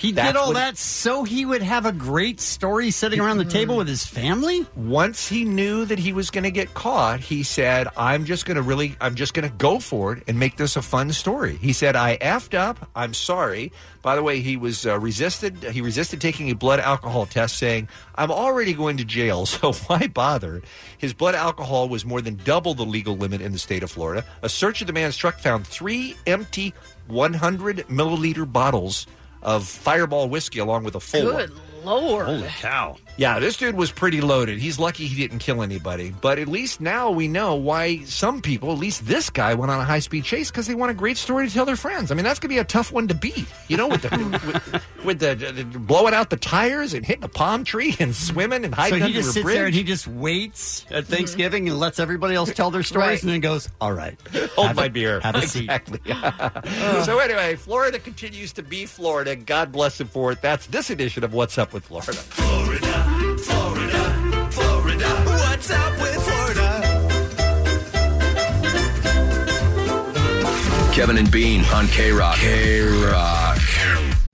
He That's did all that so he would have a great story sitting around the table with his family? Once he knew that he was going to get caught, he said, I'm just going to really, I'm just going to go for it and make this a fun story. He said, I effed up. I'm sorry. By the way, he was uh, resisted. He resisted taking a blood alcohol test, saying, I'm already going to jail, so why bother? His blood alcohol was more than double the legal limit in the state of Florida. A search of the man's truck found three empty 100 milliliter bottles of fireball whiskey along with a full one. Good lord. Holy cow. Yeah, this dude was pretty loaded. He's lucky he didn't kill anybody. But at least now we know why some people, at least this guy, went on a high speed chase because they want a great story to tell their friends. I mean, that's going to be a tough one to beat. You know, with the with, with the, the blowing out the tires and hitting a palm tree and swimming and So hiding he under just a sits bridge. there and he just waits at Thanksgiving and lets everybody else tell their stories Right. and then goes, "All right, Hold have my a- beer. have a seat." exactly. so anyway, Florida continues to be Florida. God bless it for it. That's this edition of What's Up with Florida. Florida, Florida, Florida. What's up with Florida? Kevin and Bean on K Rock. K Rock.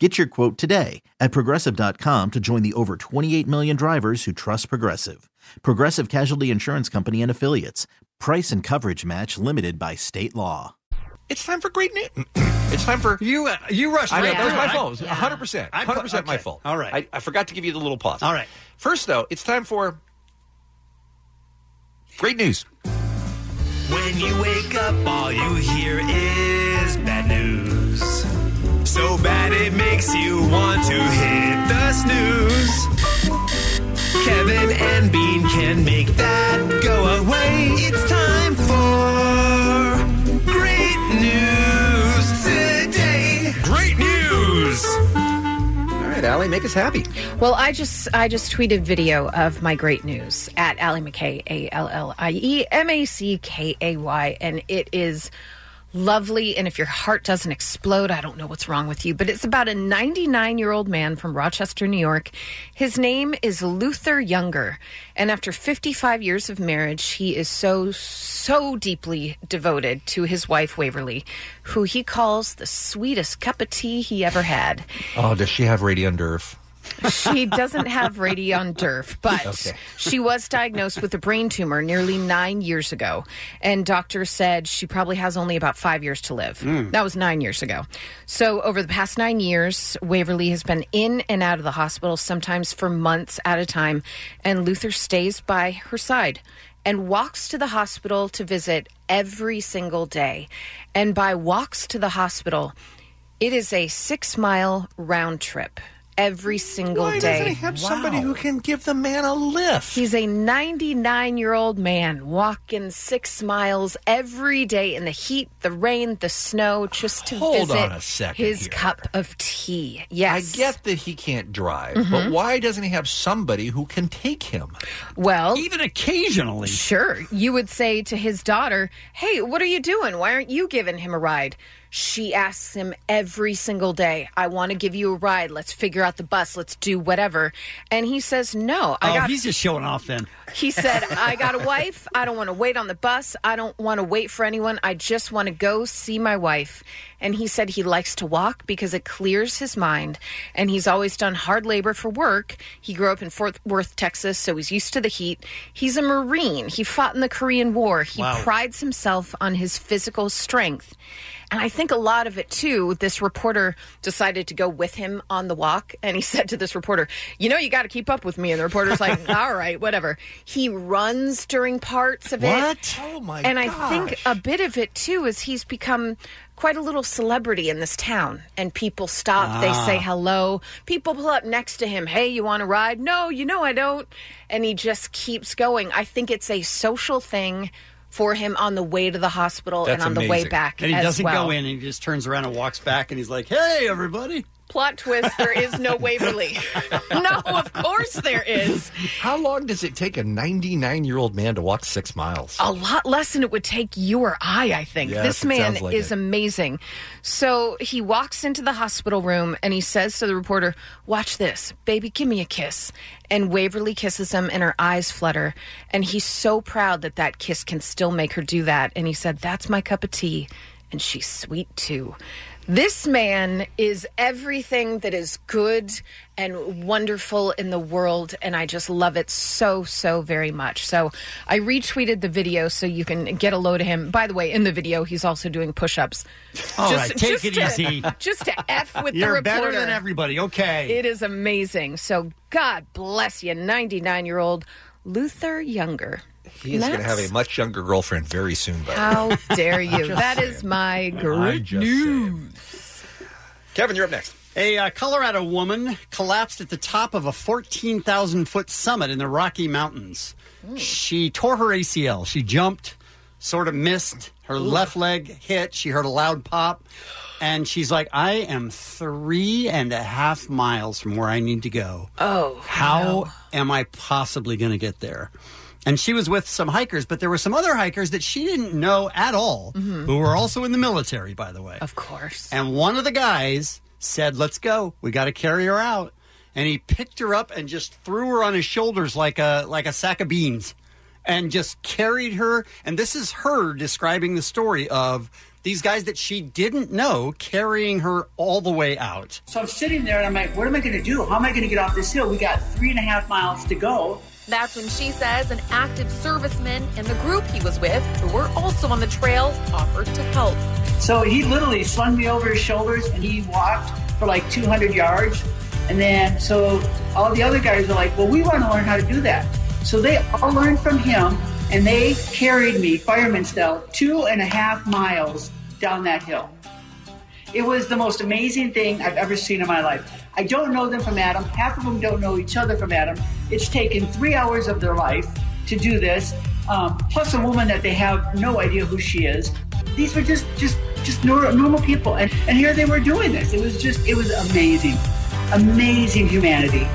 Get your quote today at progressive.com to join the over 28 million drivers who trust Progressive. Progressive Casualty Insurance Company and Affiliates. Price and coverage match limited by state law. It's time for great news. It's time for you. Uh, you rushed. I know right that was my it. fault. It 100. percent 100 percent my okay. fault. All right. I, I forgot to give you the little pause. All right. First, though, it's time for great news. When you wake up, all you hear is bad news. So bad it makes you want to hit the snooze. Kevin and Bean can make that go away. It's time for great news today. Great news. All right, Allie, make us happy. Well, I just I just tweeted video of my great news at Allie McKay, A L L I E M A C K A Y, and it is lovely. And if your heart doesn't explode, I don't know what's wrong with you. But it's about a 99 year old man from Rochester, New York. His name is Luther Younger, and after 55 years of marriage, he is so so deeply devoted to his wife Waverly, who he calls the sweetest cup of tea he ever had Oh, does she have Radeon Drrrf? She doesn't have Radeon Drrrf, but Okay. she was diagnosed with a brain tumor nearly nine years ago. And doctors said she probably has only about five years to live. Hmm. That was nine years ago. So, over the past nine years, Waverly has been in and out of the hospital, sometimes for months at a time. And Luther stays by her side and walks to the hospital to visit every single day. And by walks to the hospital, it is a six mile round trip every single day. Why day. doesn't he have somebody who can give the man a lift? He's a 99 year old man walking six miles every day in the heat, the rain, the snow, just to Hold visit on a second his here. cup of tea. Yes. I get that he can't drive, Mhm. but why doesn't he have somebody who can take him? Well, even occasionally. Sure. You would say to his daughter, Hey, what are you doing? Why aren't you giving him a ride? She asks him every single day, I want to give you a ride. Let's figure out the bus. Let's do whatever. And he says, No, I oh, got he's just showing off then. He said, I got a wife. I don't want to wait on the bus. I don't want to wait for anyone. I just want to go see my wife. And he said he likes to walk because it clears his mind. And he's always done hard labor for work. He grew up in Fort Worth, Texas, so he's used to the heat. He's a Marine. He fought in the Korean War. He Wow. prides himself on his physical strength. And I think a lot of it too, this reporter decided to go with him on the walk. And he said to this reporter, You know, you got to keep up with me. And the reporter's like, All right, whatever. He runs during parts of it. What? Oh, my And I think a bit of it too is he's become quite a little celebrity in this town. And people stop, they Ah. say hello. People pull up next to him, Hey, you want to ride? No, you know I don't. And he just keeps going. I think it's a social thing. For him on the way to the hospital and on the way back And he as doesn't well. go in. and He just turns around and walks back, and he's like, "Hey, everybody." Plot twist: There is no Waverly. no, of course there is. How long does it take a 99 year old man to walk six miles? A lot less than it would take you or I, I think. Yes, this man like is it. amazing. So he walks into the hospital room and he says to the reporter, Watch this, baby, give me a kiss. And Waverly kisses him and her eyes flutter. And he's so proud that that kiss can still make her do that. And he said, That's my cup of tea. And she's sweet too. This man is everything that is good and wonderful in the world, and I just love it so, so very much. So I retweeted the video so you can get a load of him. By the way, in the video, he's also doing push ups. All right, take it to, easy. Just to F with the You're reporter. better than everybody. Okay. It is amazing. So God bless you, 99 year old Luther Younger. He is going to have a much younger girlfriend very soon, though. How dare you? Just That is my great just news. Kevin, you're up next. A uh, Colorado woman collapsed at the top of a 14,000 foot summit in the Rocky Mountains. She tore her ACL. She jumped, sort of missed. Her left leg hit. She heard a loud pop. And she's like, I am three and a half miles from where I need to go. Oh. How am I possibly going to get there? And she was with some hikers, but there were some other hikers that she didn't know at all, mm-hmm. who were also in the military, by the way. Of course. And one of the guys said, Let's go. We got to carry her out. And he picked her up and just threw her on his shoulders like a like a sack of beans and just carried her. And this is her describing the story of these guys that she didn't know carrying her all the way out. So I'm sitting there and I'm like, what am I going to do? How am I going to get off this hill? We got three and a half miles to go. That's when she says an active serviceman in the group he was with, who were also on the trail, offered to help. So he literally slung me over his shoulders and he walked for like 200 yards. And then, so all the other guys are like, well, we want to learn how to do that. So they all learned from him and they carried me, fireman style, two and a half miles down that hill. It was the most amazing thing I've ever seen in my life. I don't know them from Adam. Half of them don't know each other from Adam. It's taken three hours of their life to do this, um, plus a woman that they have no idea who she is. These were just just just nor- normal people, and and here they were doing this. It was just it was amazing, amazing humanity.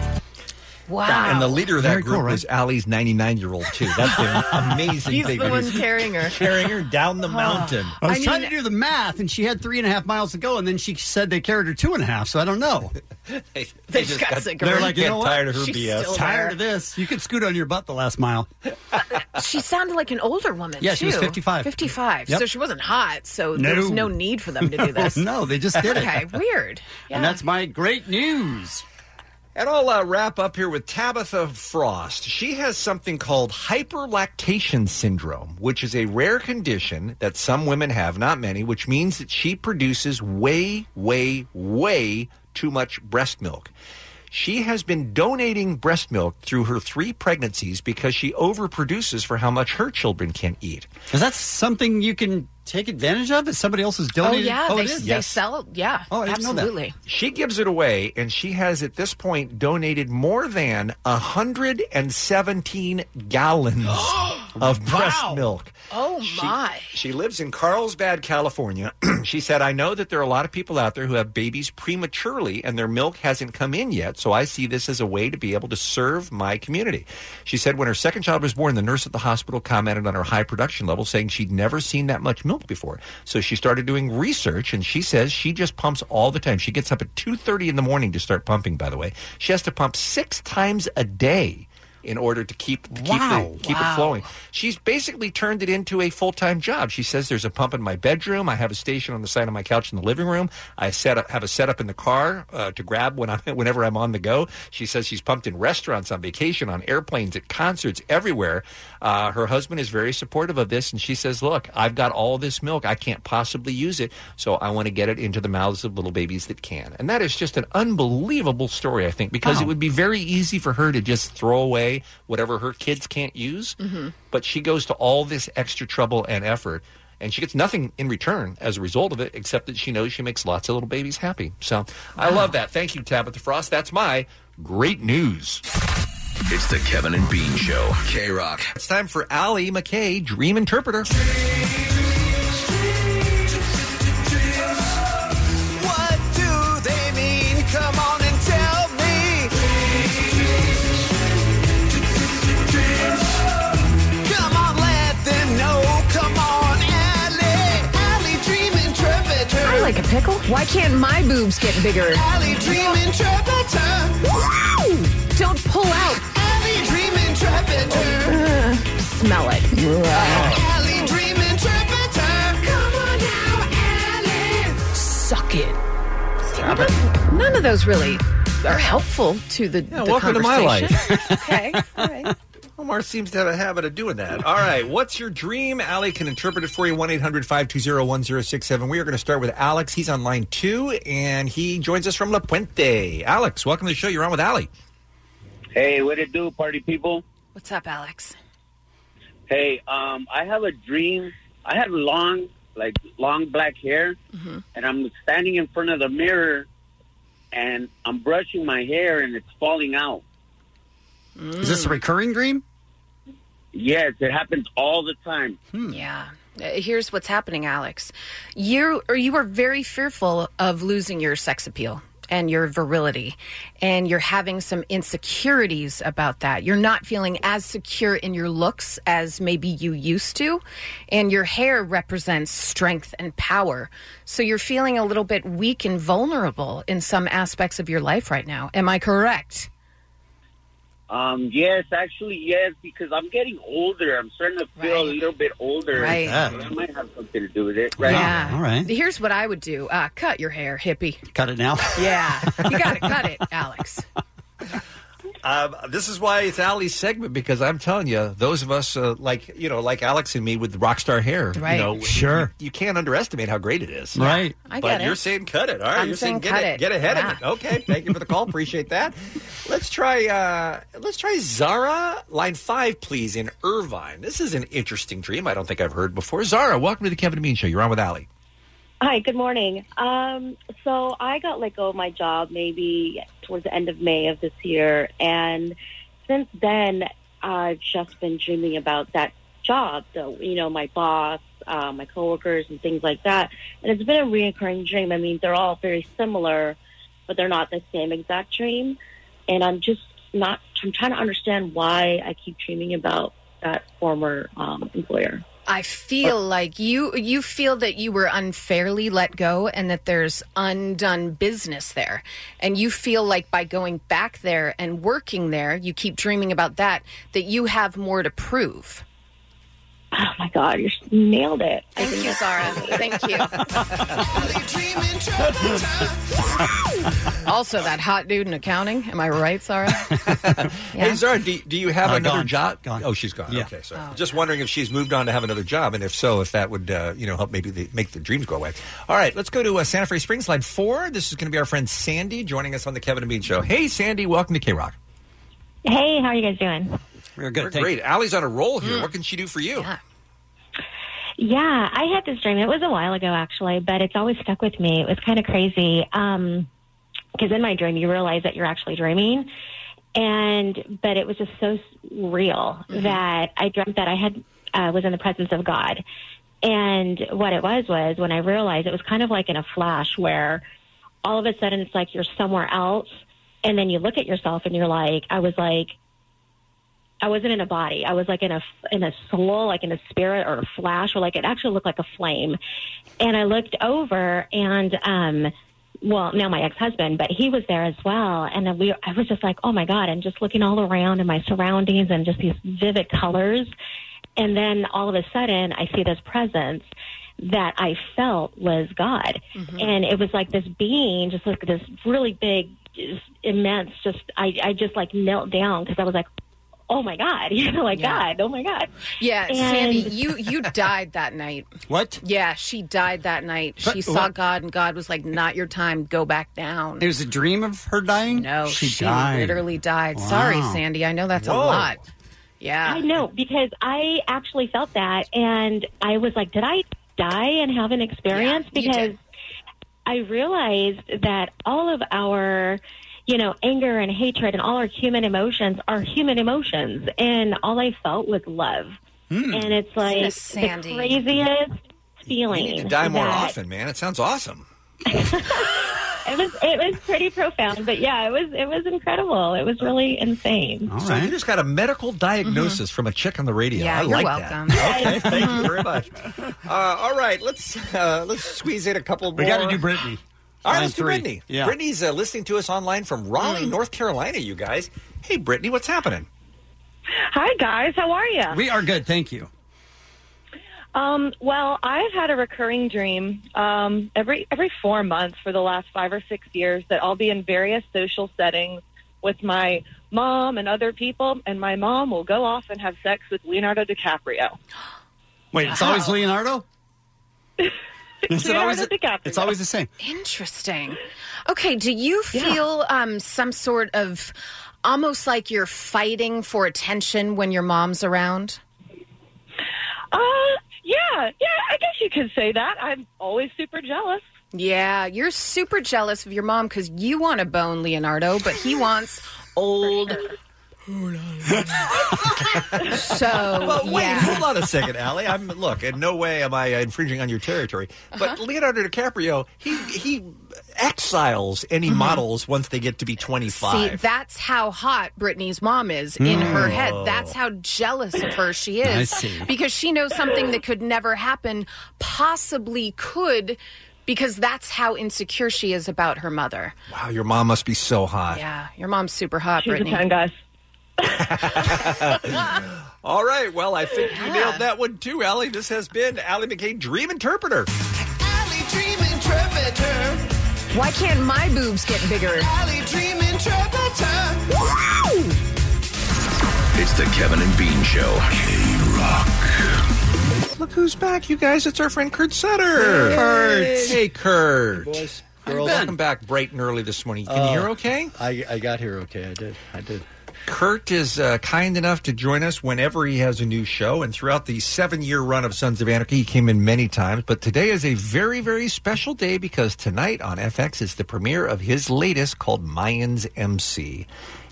Wow. And the leader of that Very group cool, right? was Allie's 99 year old, too. That's the amazing He's thing. the one he's carrying her. carrying her down the mountain. I was I trying mean- to do the math, and she had three and a half miles to go, and then she said they carried her two and a half, so I don't know. they, They just got sick of her. They're like, you get know what? tired of her She's BS. still Tired of this. You could scoot on your butt the last mile. She sounded like an older woman. Yeah, she was too. 55. 55. Yep. So she wasn't hot. So there was No. no need for them to do this. no, they just did it. Okay, weird. Yeah. And that's my great news. And I'll uh, wrap up here with Tabitha Frost. She has something called hyperlactation syndrome, which is a rare condition that some women have, not many, which means that she produces way, way, way too much breast milk. She has been donating breast milk through her three pregnancies because she overproduces for how much her children can eat. Is that something you can take advantage of? Is somebody else's oh, donated? yeah. Oh, it they, is? they sell it. Yeah. Oh, I didn't know that. absolutely. She gives it away, and she has at this point donated more than 117 gallons of breast Wow. milk. Oh, my. She lives in Carlsbad, California. she said, I know that there are a lot of people out there who have babies prematurely and their milk hasn't come in yet, so I see this as a way to be able to serve my community. She said when her second child was born, the nurse at the hospital commented on her high production level, saying she'd never seen that much milk before. So she started doing research, and she says she just pumps all the time. She gets up at 2.30 in the morning to start pumping, by the way. She has to pump six times a day in order to keep to Wow. keep, the, keep Wow. it flowing. She's basically turned it into a full time job. She says there's a pump in my bedroom. I have a station on the side of my couch in the living room. I set up, have a setup in the car uh, to grab when I'm whenever I'm on the go. She says she's pumped in restaurants, on vacation, on airplanes, at concerts, everywhere. Uh, her husband is very supportive of this, and she says, "Look, I've got all this milk. I can't possibly use it, so I want to get it into the mouths of little babies that can." And that is just an unbelievable story, I think, because it would be very easy for her to just throw away whatever her kids can't use mm-hmm. but she goes to all this extra trouble and effort and she gets nothing in return as a result of it except that she knows she makes lots of little babies happy. So i love that. Thank you tabitha frost. That's my great news. It's the Kevin and Bean Show. K Rock. it's time for Allie mckay dream interpreter. What pickle? Why can't my boobs get bigger? Allie dreaming travel time. Don't pull out. Allie dreaming travel time. Uh, smell it. Allie dreaming travel time. Come on now, Allie. Suck it. None of those really are helpful to the, Yeah, the welcome to my life. okay. All right. Omar seems to have a habit of doing that. All right. What's your dream? Allie can interpret it for you. 1 800 520 1067. We are going to start with Alex. He's on line two, and he joins us from La Puente. Alex, welcome to the show. You're on with Allie. Hey, what it do, party people? What's up, Alex? Hey, um, I have a dream. I have long, like long black hair, Mm-hmm. and I'm standing in front of the mirror, and I'm brushing my hair, and it's falling out. Is this a recurring dream? Yes, it happens all the time. Yeah. Uh, Here's what's happening, Alex. You or you are very fearful of losing your sex appeal and your virility, and you're having some insecurities about that. You're not feeling as secure in your looks as maybe you used to, and your hair represents strength and power. So you're feeling a little bit weak and vulnerable in some aspects of your life right now. Am I correct? Um, yes, actually, yes, because I'm getting older. I'm starting to feel a little bit older. Right. So that might have something to do with it, right? Yeah. All right. Here's what I would do: uh, cut your hair, hippie. Cut it now. Yeah, you got to cut it, Alex. Um, this is why it's Allie's segment because I'm telling you, those of us uh, like you know, like Alex and me with rock star hair, Right. you know, Sure. you, you can't underestimate how great it is, Right. I but get it. you're saying cut it. All right, I'm you're saying, saying get cut it, it. get ahead Yeah. of it. Okay, thank you for the call. Appreciate that. Let's try. Uh, let's try Zara, line five, please, in Irvine. This is an interesting dream. I don't think I've heard before. Zara, welcome to the Kevin and Bean Show. You're on with Allie. Hi, good morning. Um, so I got let go of my job maybe towards the end of May of this year, and since then I've just been dreaming about that job. So you know, my boss, uh, my coworkers, and things like that. And it's been a reoccurring dream. I mean, they're all very similar, but they're not the same exact dream. And I'm just not. I'm trying to understand why I keep dreaming about that former um, employer. I feel uh, like you you feel that you were unfairly let go and that there's undone business there. And you feel like by going back there and working there, you keep dreaming about that that you have more to prove. Oh my God, you nailed it. Thank you, Zara. Thank you. also, that hot dude in accounting. Am I right, Zara? Hey, Zara, do, do you have Uh, another gone. job? Gone. Oh, she's gone. Yeah. Okay, so Oh, just wondering if she's moved on to have another job, and if so, if that would uh, you know help maybe the, make the dreams go away. All right, let's go to uh, Santa Fe Springs, line four. This is going to be our friend Sandy joining us on the Kevin and Bean Show. Hey, Sandy, welcome to K Rock. Hey, how are you guys doing? We're good. We're thank great. Allie's on a roll here. What can she do for you? Yeah, I had this dream. It was a while ago, actually, but it's always stuck with me. It was kind of crazy. Um, because in my dream, you realize that you're actually dreaming. And, but it was just so s- real that I dreamt that I had, uh, was in the presence of God. And what it was, was when I realized it was kind of like in a flash where all of a sudden it's like you're somewhere else. And then you look at yourself and you're like, I was like, I wasn't in a body. I was like in a in a soul, like in a spirit or a flash, or like it actually looked like a flame. And I looked over, and um, well, now my ex husband, but he was there as well. And then we, I was just like, oh my god, and just looking all around in my surroundings and just these vivid colors. And then all of a sudden, I see this presence that I felt was God, and it was like this being, just like this really big, just immense. Just I, I just like knelt down because I was like, oh my god, you know, like Yeah. God, oh my god. Yeah, And- Sandy, you you died that night. What? Yeah, she died that night. But- She saw what? God, and God was like, "Not your time. Go back down." It was a dream of her dying? No, she, she, died. literally died. Wow. Sorry, Sandy. I know that's a lot. Yeah. I know because I actually felt that, and I was like, did I die and have an experience? Yeah, you because did. I realized that all of our, you know, anger and hatred and all our human emotions are human emotions, and all I felt was love, Hmm. and it's like Goodness, Sandy. the craziest feeling. You need to die more that- often, man. It sounds awesome. it was it was pretty profound, but yeah, it was it was incredible. It was really insane. So you just got a medical diagnosis from a chick on the radio. Mm-hmm. Yeah, I you're like welcome. that. Okay, thank you very much. Uh, all right, let's uh, let's squeeze in a couple more. We gotta do Brittany. All right, Line let's do three. Brittany. Yeah. Brittany's uh, listening to us online from Raleigh, North Carolina. You guys, hey Brittany, what's happening? Hi guys, how are you? We are good, thank you. Um, well, I've had a recurring dream um, every every four months for the last five or six years that I'll be in various social settings with my mom and other people, and my mom will go off and have sex with Leonardo DiCaprio. Wait, it's always Leonardo? Is it Leonardo always, it's always the same. Interesting. Okay, do you feel um, some sort of almost like you're fighting for attention when your mom's around? Uh, yeah, yeah, I guess you could say that. I'm always super jealous. Yeah, you're super jealous of your mom because you want to bone Leonardo, but he wants old. So Well, wait, yeah. hold on a second, Allie. I'm look. In no way am I infringing on your territory, but Uh-huh. Leonardo DiCaprio, he he exiles any models once they get to be 25. Mm-hmm. See, that's how hot Brittany's mom is in her head. That's how jealous of her she is. I see. Because she knows something that could never happen, possibly could, because that's how insecure she is about her mother. wow, your mom must be so hot. Yeah, your mom's super hot, She's a Brittany. 10, guys. All right, well, I think you nailed that one too, Allie. This has been Allie McKay, Dream Interpreter. Allie Dream interpreter. Why can't my boobs get bigger? Allie dream interpreter. It's the Kevin and Bean Show. K Rock. Look who's back, you guys. It's our friend Kurt Sutter. Hey. Kurt. Hey, Kurt. Boys, girls. Welcome back bright and early this morning. Can you Uh, hear okay? I, I got here okay. I did. I did. Kurt is uh, kind enough to join us whenever he has a new show. And throughout the seven year run of Sons of Anarchy, he came in many times. But today is a very, very special day because tonight on FX is the premiere of his latest called Mayans MC.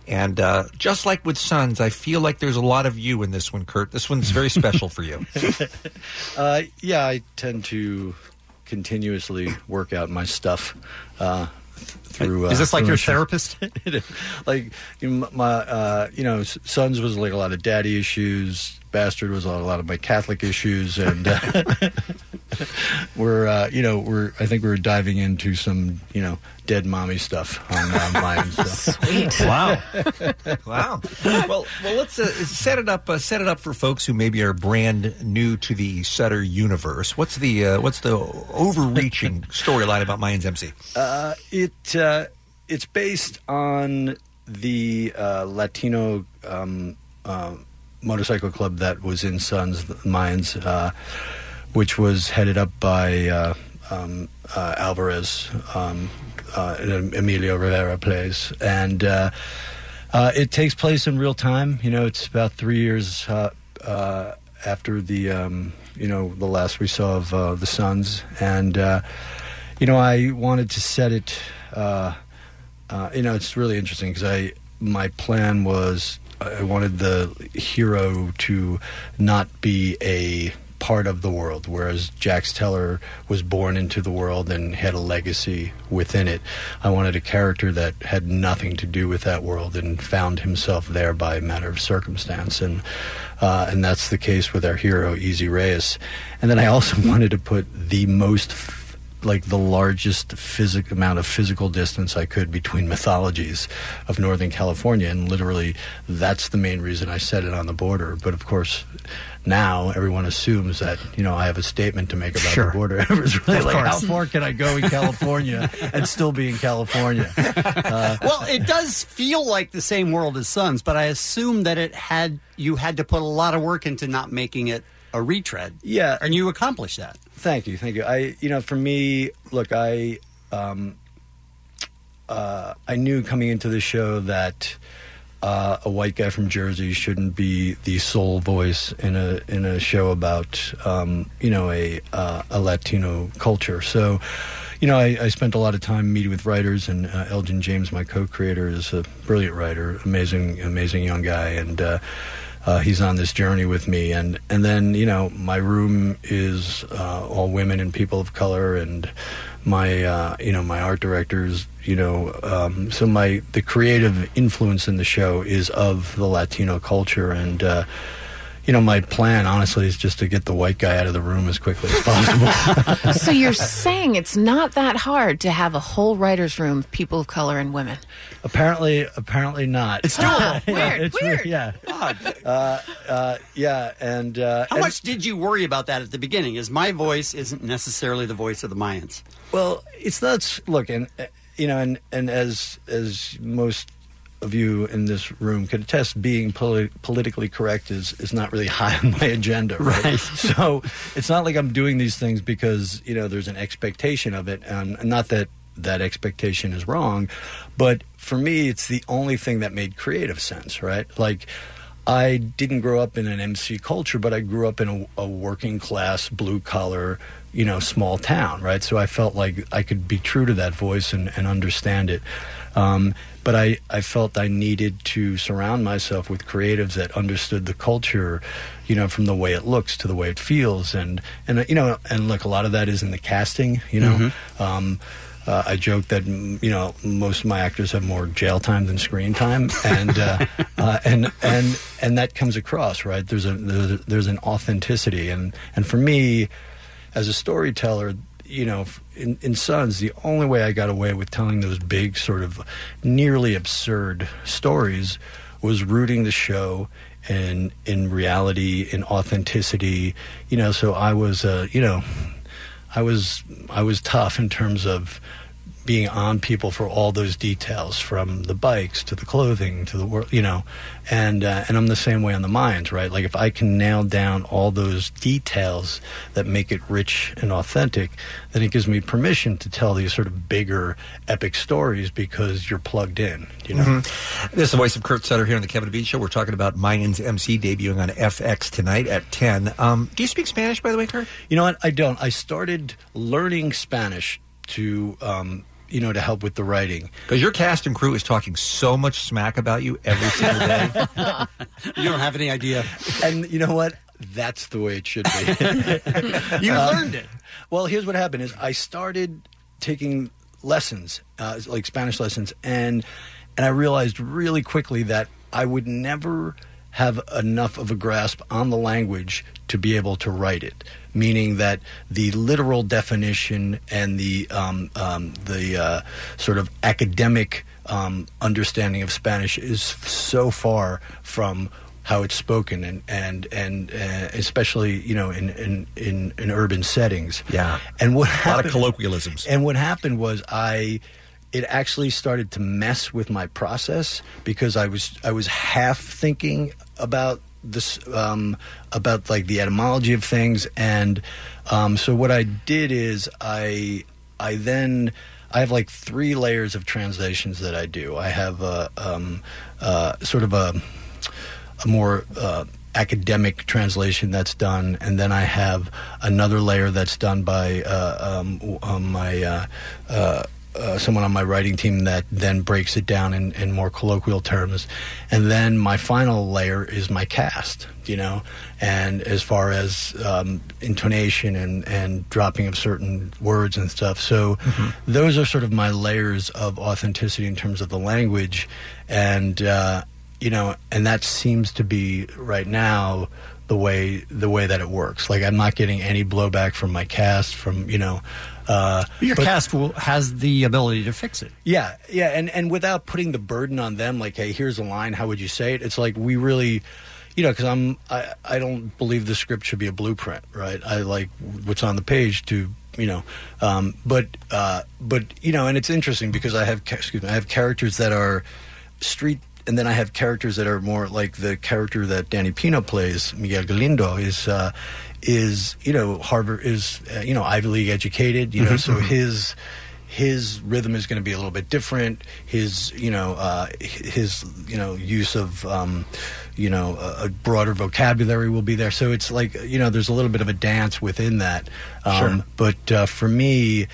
And uh, just like with Sons, I feel like there's a lot of you in this one, Kurt. This one's very special for you. Uh, yeah, I tend to continuously work out my stuff. Uh, through, uh, Is this like your therapist? Like my, uh, you know, Sons was like a lot of daddy issues. Bastard was a lot of my Catholic issues, and uh, we're, uh, you know, we're. I think we're diving into some, you know, dead mommy stuff on uh, Mayans. So. Sweet. Wow. wow. Well, well, let's uh, set it up. Uh, set it up for folks who maybe are brand new to the Sutter universe. What's the uh, what's the overreaching storyline about Mayans MC? Uh, it uh, it's based on the uh, Latino um, uh, motorcycle club that was in Sons Mayans, uh, which was headed up by uh, um, uh, Alvarez, um, uh, Emilio Rivera plays, and uh, uh, it takes place in real time. You know, it's about three years after the um, you know the last we saw of the Sons, and you know I wanted to set it. You know, it's really interesting because I my plan was I wanted the hero to not be a part of the world, whereas Jax Teller was born into the world and had a legacy within it. I wanted a character that had nothing to do with that world and found himself there by matter of circumstance, and uh, and that's the case with our hero EZ Reyes. And then I also wanted to put the most like the largest physic amount of physical distance I could between mythologies of Northern California, and literally that's the main reason I set it on the border. But of course, now everyone assumes that you know I have a statement to make about Sure. the border. it was really Of like, how far can I go in California and still be in California? Uh, well, it does feel like the same world as Sons, but I assume that it had you had to put a lot of work into not making it a retread. Yeah, and you accomplished that. Thank you, thank you. I, you know, for me, look, I, um, uh, I knew coming into the show that uh, a white guy from Jersey shouldn't be the sole voice in a in a show about, um, you know, a uh, a Latino culture. So. You know, I, I spent a lot of time meeting with writers, and uh, Elgin James, my co-creator, is a brilliant writer, amazing, amazing young guy, and uh, uh, he's on this journey with me. And and then you know, my room is uh, all women and people of color, and my uh, you know my art directors. You know, um, so my the creative influence in the show is of the Latino culture and. You know, my plan, honestly, is just to get the white guy out of the room as quickly as possible. so you're saying it's not that hard to have a whole writer's room of people of color and women? apparently, apparently not. It's doable. yeah, Weird, it's re- yeah. Uh, uh, yeah, and uh, How and- much did you worry about that at the beginning? Is my voice isn't necessarily the voice of the Mayans? Well, it's not. s- Look, and uh, you know, and and as as most of you in this room could attest, being poli- politically correct is is not really high on my agenda. Right? Right. So it's not like I'm doing these things because you know there's an expectation of it, and not that that expectation is wrong, but for me, it's the only thing that made creative sense. Right? Like. I didn't grow up in an MC culture, but I grew up in a, a working class, blue collar, you know, small town, right? So I felt like I could be true to that voice and, and understand it. Um, but I, I felt I needed to surround myself with creatives that understood the culture, you know, from the way it looks to the way it feels. And, and you know, and look, a lot of that is in the casting, you know. Um, uh, I joke that you know most of my actors have more jail time than screen time, and uh, uh, and and and that comes across right. There's a there's, a, there's an authenticity, and and for me, as a storyteller, you know, in, in Sons, the only way I got away with telling those big, sort of nearly absurd stories was rooting the show in in reality, in authenticity. You know, so I was, uh, you know, I was I was tough in terms of being on people for all those details, from the bikes to the clothing to the work, you know, and uh, and I'm the same way on the Mayans, right? Like if I can nail down all those details that make it rich and authentic, then it gives me permission to tell these sort of bigger epic stories because you're plugged in, you know. Mhm. This is the voice of Kurt Sutter here on the Kevin Bean Show. We're talking about Mayans MC debuting on FX tonight at 10. Um, do you speak Spanish, by the way, Kurt? You know what? I don't. I started learning Spanish to, um, you know, to help with the writing. Because your cast and crew is talking so much smack about you every single day. you don't have any idea. And you know what? That's the way it should be. You Uh, learned it. Well, here's what happened: is I started taking lessons, uh, like Spanish lessons, and and I realized really quickly that I would never have enough of a grasp on the language to be able to write it. Meaning that the literal definition and the um, um, the uh, sort of academic um, understanding of Spanish is so far from how it's spoken and and and uh, especially you know in, in in in urban settings. Yeah. And what A lot of colloquialisms. And what happened was I it actually started to mess with my process because I was I was half thinking about this um, about like the etymology of things and um, so what I did is I I then I have like three layers of translations that I do. I have a um, uh, sort of a a more uh, academic translation that's done, and then I have another layer that's done by uh, um, um, my uh, someone on my writing team that then breaks it down in, in more colloquial terms, and then my final layer is my cast. You know, and as far as um, intonation and, and dropping of certain words and stuff. So those are sort of my layers of authenticity in terms of the language, and uh, you know, and that seems to be right now the way the way that it works. Like I'm not getting any blowback from my cast, from you know. Uh, Your but- cast will, has the ability to fix it. yeah, yeah, and and without putting the burden on them, like, hey, here's a line. How would you say it? It's like we really, you know, because I'm I I don't believe the script should be a blueprint, right? I like what's on the page to you know, um, but uh, but you know, and it's interesting because I have excuse me, I have characters that are street. And then I have characters that are more like the character that Danny Pino plays, Miguel Galindo, is uh, is you know Harvard is uh, you know Ivy League educated, you know, Mhm. so his his rhythm is going to be a little bit different. His, you know, uh, his, you know, use of, um, you know, a, a broader vocabulary will be there. So it's like, you know, there's a little bit of a dance within that. Um, Sure. But uh, for me,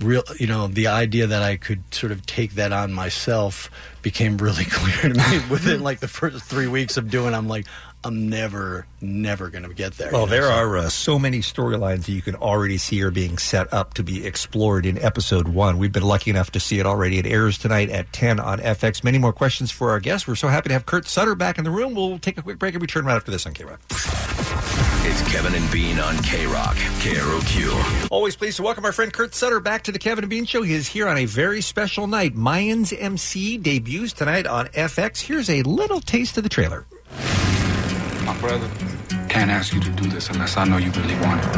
real, you know, the idea that I could sort of take that on myself became really clear to me within like the first three weeks of doing. I'm like, I'm never, never going to get there. Well, you know, there so- are uh, so many storylines that you can already see are being set up to be explored in episode one. We've been lucky enough to see it already. It airs tonight at 10 on FX. Many more questions for our guests. We're so happy to have Kurt Sutter back in the room. We'll take a quick break and return right after this on K Rock. It's Kevin and Bean on K Rock, KROQ. Always pleased to welcome our friend Kurt Sutter back to the Kevin and Bean Show. He is here on a very special night. Mayans MC debuts tonight on FX. Here's a little taste of the trailer. My brother can't ask you to do this unless I know you really want it.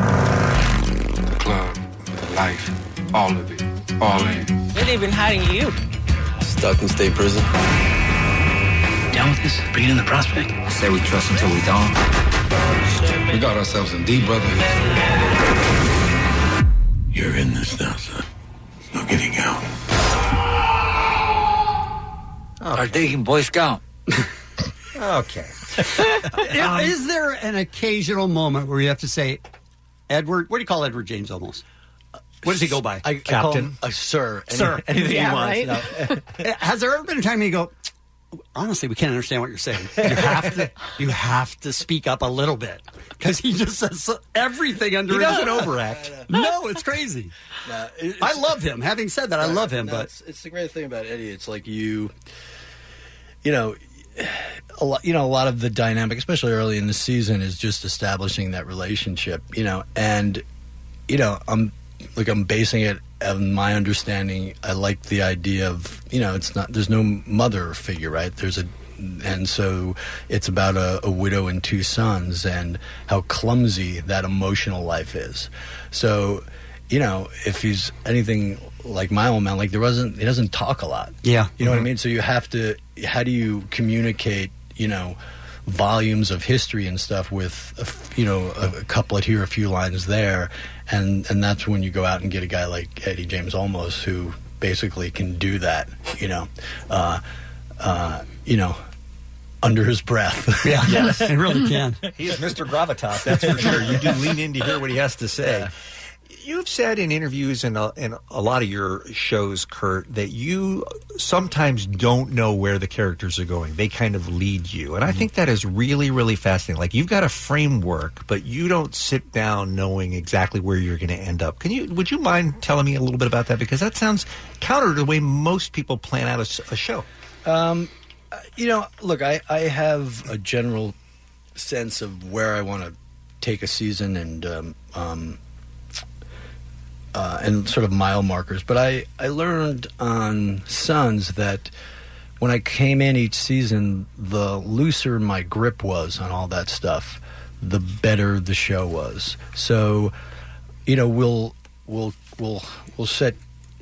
The club, the life, all of it, all in. What they've been hiding you? Stuck in state prison. Down with this? Bring in the prospect. I say we trust until we don't. We got ourselves in deep, brother. You're in this now, son. No getting out. Our digging Boy Scout. Okay. Yeah, um, is there an occasional moment where you have to say, Edward, what do you call Edward James Olmos? What does he go by? I, I call him a sir. Any- sir. anything yeah, he wants. Right? no. Has there ever been a time you go, honestly, we can't understand what you're saying. You have to, you have to speak up a little bit because he just says so- everything under. He his- doesn't overact. no, it's crazy. No, it- I love him. Having said that, I love him, No, but it's, it's the great thing about Eddie. It's like you, you know, a lot. You know, a lot of the dynamic, especially early in the season, is just establishing that relationship. You know, and you know, I'm like I'm basing it on my understanding. I like the idea of you know, it's not there's no mother figure, right? There's a and so it's about a, a widow and two sons and how clumsy that emotional life is. So, you know, if he's anything like my old man, like there wasn't, he doesn't talk a lot. Yeah. You know what I Mhm. mean? So you have to, how do you communicate, you know, volumes of history and stuff with, a f you know, a, a couplet here, a few lines there. And, and that's when you go out and get a guy like Eddie James Olmos who basically can do that, you know, uh, uh, you know, under his breath. Yeah. Yes, it really can. He is Mr. Gravitas, that's for sure. You do lean in to hear what he has to say. You've said in interviews and a, and a lot of your shows, Kurt, that you sometimes don't know where the characters are going. They kind of lead you. And I think that is really, really fascinating. Like you've got a framework, but you don't sit down knowing exactly where you're going to end up. Can you, would you mind telling me a little bit about that? Because that sounds counter to the way most people plan out a show. Um, uh, you know, look, I, I have a general sense of where I want to take a season and um, um, uh, and sort of mile markers. But I, I learned on Sons that when I came in each season, the looser my grip was on all that stuff, the better the show was. So, you know, we'll we'll we'll we'll set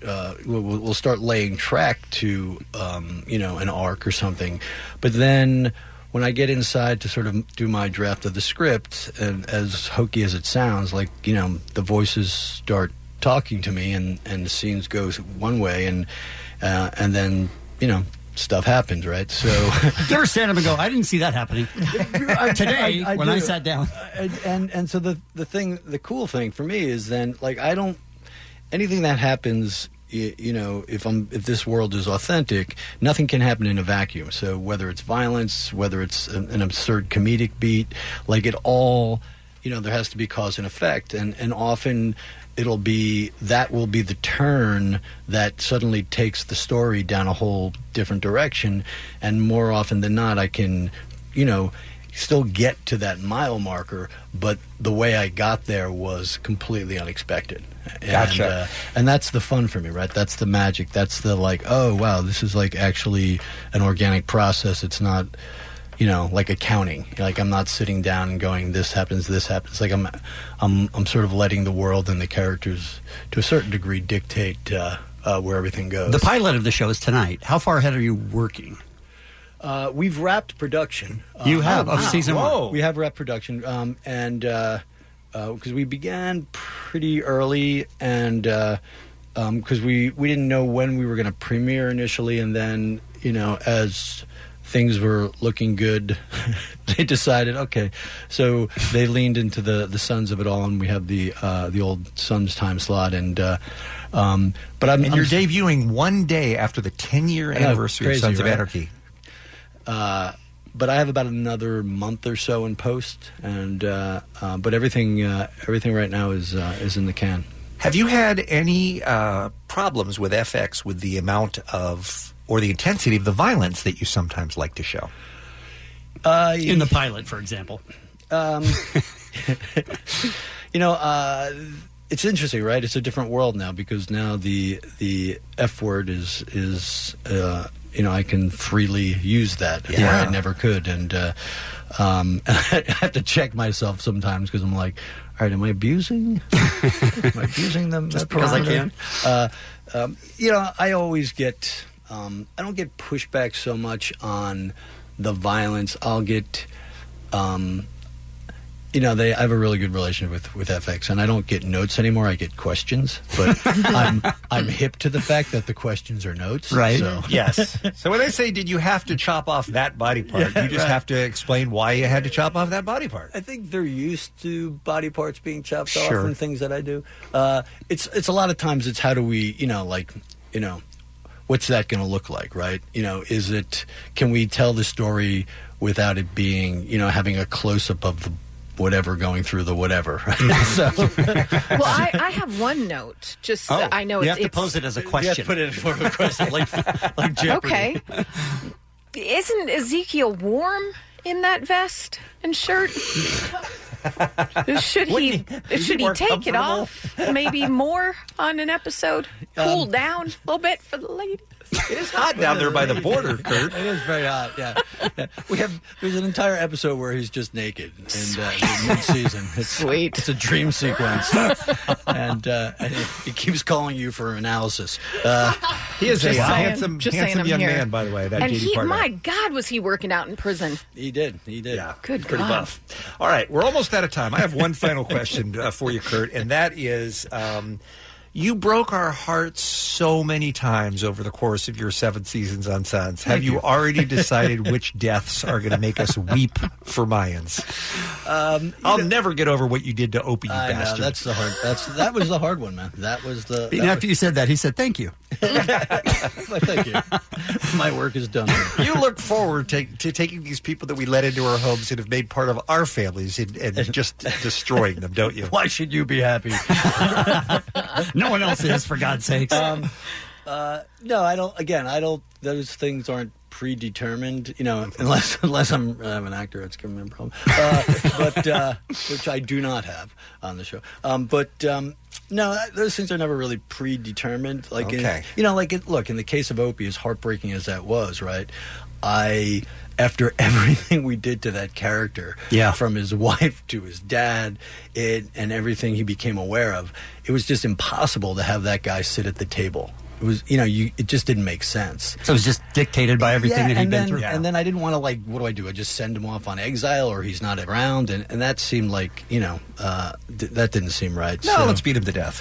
uh, we'll we'll start laying track to um, you know an arc or something, but then when I get inside to sort of do my draft of the script, and as hokey as it sounds, like you know the voices start talking to me, and and the scenes go one way, and uh, and then you know stuff happens, right? So you ever stand up and go, I didn't see that happening today when I do. sat down. and, and and so the the thing the cool thing for me is then like I don't anything that happens you, you know if I'm if this world is authentic nothing can happen in a vacuum so whether it's violence whether it's an, an absurd comedic beat like it all you know there has to be cause and effect and and often it'll be that will be the turn that suddenly takes the story down a whole different direction and more often than not I can you know still get to that mile marker, but the way I got there was completely unexpected. And, Gotcha. uh, and that's the fun for me, right? That's the magic. That's the like, oh wow, this is like actually an organic process. It's not, you know, like accounting. Like I'm not sitting down and going, this happens, this happens. Like I'm, I'm, I'm sort of letting the world and the characters, to a certain degree, dictate uh, uh, where everything goes. The pilot of the show is tonight. How far ahead are you working? Uh, we've wrapped production. You Uh, have, of wow. season one. We have wrapped production, um, and because we began pretty early, and because we we didn't know when we were going to premiere initially, and then you know as things were looking good, they decided, okay, so they leaned into the the Sons of it all, and we have the uh, the old Sons time slot, and uh, um, but I'm, and I'm you're debuting one day after the 10 year anniversary crazy, of Sons of? Anarchy. Uh, but I have about another month or so in post, and uh, uh, but everything uh, everything right now is uh, is in the can. Have you had any uh, problems with FX with the amount of or the intensity of the violence that you sometimes like to show? Uh, In the pilot, for example. Um, you know, uh, it's interesting, right? It's a different world now because now the the F word is is uh, you know I can freely use that where I never could, and uh, um, I have to check myself sometimes because I'm like, all right, am I abusing? am I abusing them Just because I can? Uh, um, you know, I always get. Um, I don't get pushback so much on the violence. I'll get. Um, you know, they I have a really good relationship with, with FX, and I don't get notes anymore. I get questions, but I'm I'm hip to the fact that the questions are notes, Right. So. yes. So when they say, "Did you have to chop off that body part?" Yeah, you just right. have to explain why you had to chop off that body part. I think they're used to body parts being chopped Sure. off and things that I do. Uh, it's it's a lot of times it's how do we you know like you know what's that going to look like right you know is it can we tell the story without it being you know having a close up of the whatever going through the whatever right? Mm-hmm. so well, I, I have one note. Just Oh, I know you it's, have to it's- pose it as a question. You have to put it in form of a question, like like Jeopardy. Okay. Isn't Ezekiel warm in that vest and shirt? should he, he- should he take it off? Maybe more on an episode. Cool Um, down a little bit for the ladies. It is hot down there by the border, Kurt. It is very hot. Yeah. Yeah. we have. There's an entire episode where he's just naked in uh, mid-season. It's, Sweet. It's a dream sequence, and, uh, and he, he keeps calling you for analysis. Uh, He is a Just saying. handsome, Just handsome young here. man, by the way. That and JD he, Pardo. my God, was he working out in prison? He did. He did. Yeah. Good Pretty God. buff. All right, we're almost out of time. I have one final question uh, for you, Kurt, and that is um, you broke our hearts so many times over the course of your seven seasons on Sons. Have you, already decided which deaths are going to make us weep for Mayans? Um, I'll never get over what you did to Opie, you I know bastard. that's the hard. That's that was the hard one, man. That was the. That after you said that, he said, "Thank you." was- thank you. My work is done. you look forward to, to taking these people that we let into our homes and have made part of our families and, and just destroying them, don't you? Why should you be happy? no one else is, for God's sakes. Um, uh, no, I don't. Again, I don't. Those things aren't predetermined. You know, unless unless I'm, I'm an actor, it's gonna be a problem. Uh, but uh, which I do not have on the show. Um, but um, no, those things are never really predetermined. Like, in- you know, like it, look in the case of Opie, as heartbreaking as that was, right? I after everything we did to that character, Yeah. from his wife to his dad, it and everything he became aware of, it was just impossible to have that guy sit at the table. It was, you know, you it just didn't make sense. So it was just dictated by everything Yeah, that he'd been then, through. And then I didn't want to like, what do I do? I just send him off on exile, or he's not around, and, and that seemed like, you know, uh, th- that didn't seem right. No, so. let's beat him to death.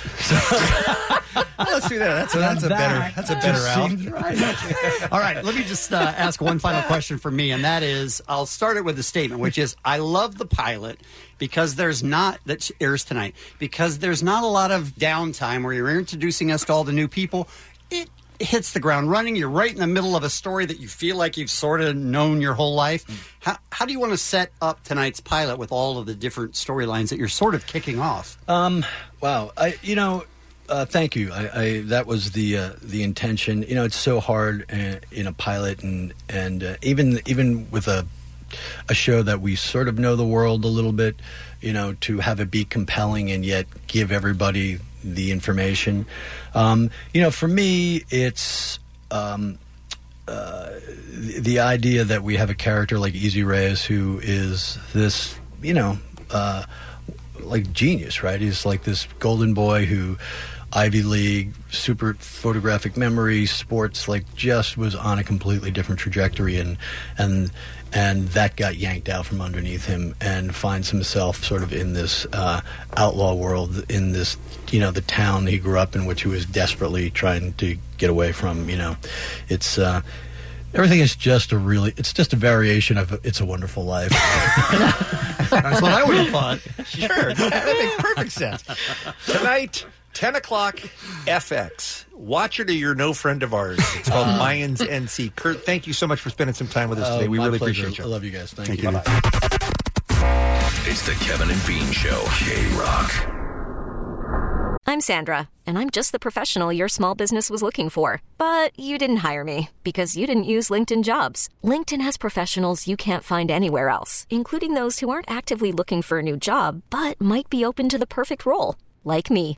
let's do that. That's, a- that's a better. That's a better out. All right, let me just uh, ask one final question for me, and that is I'll start it with a statement, which is I love the pilot because there's not, that airs tonight, because there's not a lot of downtime where you're introducing us to all the new people. It hits the ground running. You're right in the middle of a story that you feel like you've sort of known your whole life. How, how do you want to set up tonight's pilot with all of the different storylines that you're sort of kicking off? Um, wow, I you know, uh, thank you. I, I that was the uh, the intention. You know, it's so hard uh, in a pilot, and and uh, even even with a a show that we sort of know the world a little bit. You know, to have it be compelling and yet give everybody the information. Um, you know, for me, it's. Um, uh, the, the idea that we have a character like EZ Reyes who is this, you know, uh, like genius, right? He's like this golden boy who Ivy League, super photographic memory, sports, like just was on a completely different trajectory, and and and that got yanked out from underneath him, and finds himself sort of in this uh, outlaw world, in this you know the town he grew up in, which he was desperately trying to get away from. You know, it's. Uh, Everything is just a really, it's just a variation of It's a Wonderful Life. That's what I would have thought. Sure, that makes perfect sense. Tonight, 10 o'clock, FX. Watch it or you're no friend of ours. It's called uh-huh. Mayans MC. Kurt, thank you so much for spending some time with us Oh, today. We really pleasure. appreciate you. I love you guys. Thank, Thank you. you. It's the Kevin and Bean Show. K Rock. I'm Sandra, and I'm just the professional your small business was looking for. But you didn't hire me because you didn't use LinkedIn jobs. LinkedIn has professionals you can't find anywhere else, including those who aren't actively looking for a new job but might be open to the perfect role, like me.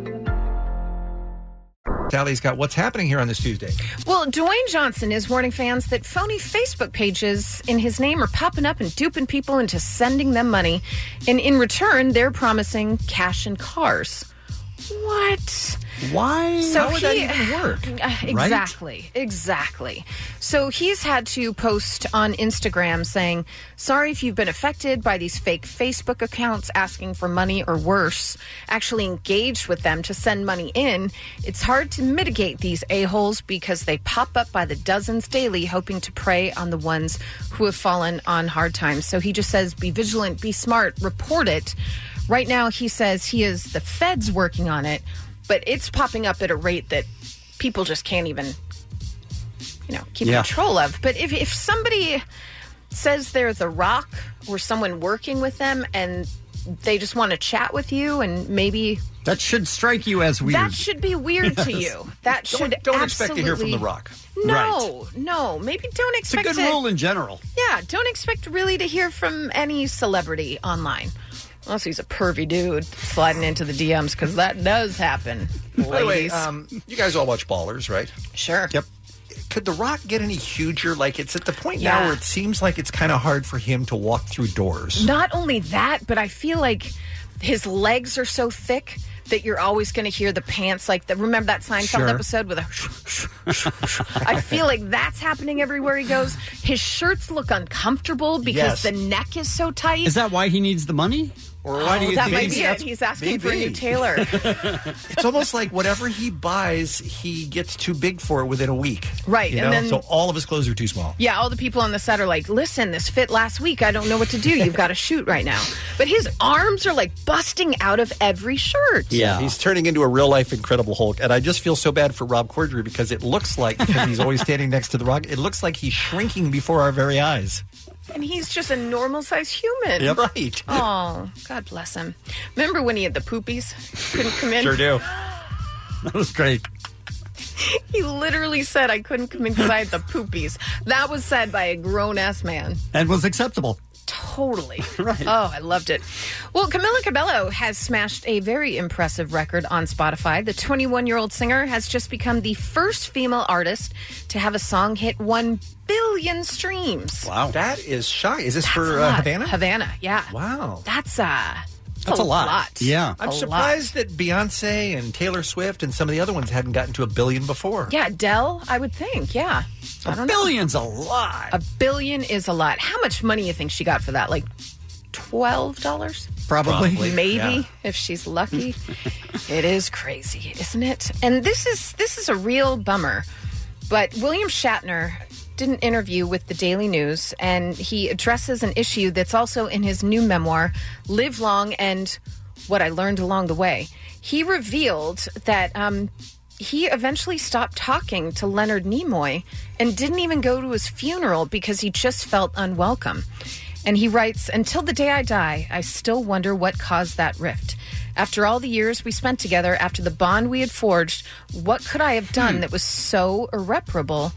Sally's got what's happening here on this Tuesday. Well, Dwayne Johnson is warning fans that phony Facebook pages in his name are popping up and duping people into sending them money. And in return, they're promising cash and cars. What? Why? So How would that he- even work? Uh, Right? Exactly. Exactly. So he's had to post on Instagram saying, Sorry if you've been affected by these fake Facebook accounts asking for money or worse, actually engaged with them to send money in. It's hard to mitigate these a-holes because they pop up by the dozens daily, hoping to prey on the ones who have fallen on hard times. So he just says, Be vigilant, be smart, report it. Right now, he says he is the feds working on it, but it's popping up at a rate that people just can't even, you know, keep Yeah. control of. But if, if somebody says they're the rock or someone working with them and they just want to chat with you and maybe That should strike you as weird. that should be weird to Yes. you. That Don't- should don't expect to hear from absolutely- The Rock. No, no, maybe don't expect. It's a expect good to- rule in general. yeah, don't expect really to hear from any celebrity online. Unless he's a pervy dude sliding into the DMs, because that does happen. By the way, ladies. um, you guys all watch Ballers, right? Sure. Yep. Could The Rock get any huger? Like, it's at the point Yeah. now where it seems like it's kind of hard for him to walk through doors. Not only that, but I feel like his legs are so thick that you're always going to hear the pants like the remember that Seinfeld Sure. episode with a I feel like that's happening everywhere he goes. His shirts look uncomfortable because Yes. the neck is so tight. Is that why he needs the money? Or oh, why do Oh, you that think might be it. He's asking for a new tailor. it's almost like whatever he buys, he gets too big for it within a week. Right, You and know? then- so all of his clothes are too small. Yeah, all the people on the set are like, listen, this fit last week. I don't know what to do. You've got to shoot right now. But his arms are like busting out of every shirt. Yeah, he's turning into a real life Incredible Hulk. And I just feel so bad for Rob Corddry because it looks like, because he's always standing next to the rock, it looks like he's shrinking before our very eyes. And he's just a normal sized human. Yep. Right. Oh, God bless him. Remember when he had the poopies? Couldn't come in? Sure do. That was great. He literally said I couldn't come in because I had the poopies. That was said by a grown ass man. And was acceptable. Totally. right. Oh, I loved it. Well, Camila Cabello has smashed a very impressive record on Spotify. The 21 year old singer has just become the first female artist to have a song hit 1 billion streams. Wow. That is shy. Is this That's for a uh, lot. Havana? Havana, yeah. Wow. That's uh That's a lot. Yeah. I'm A surprised that Beyonce and Taylor Swift and some of the other ones hadn't gotten to a billion before. Yeah, Dell, I would think. Yeah. I don't know. billion's a lot. A billion is a lot. How much money you think she got for that? Like $12? Probably. Probably, Maybe yeah. if she's lucky. it is crazy, isn't it? And this is this is a real bummer. But William Shatner did an interview with the Daily News and he addresses an issue that's also in his new memoir, Live Long and What I Learned Along the Way. He revealed that um, he eventually stopped talking to Leonard Nimoy and didn't even go to his funeral because he just felt unwelcome. And he writes, Until the day I die, I still wonder what caused that rift. After all the years we spent together, after the bond we had forged, what could I have done that was so irreparable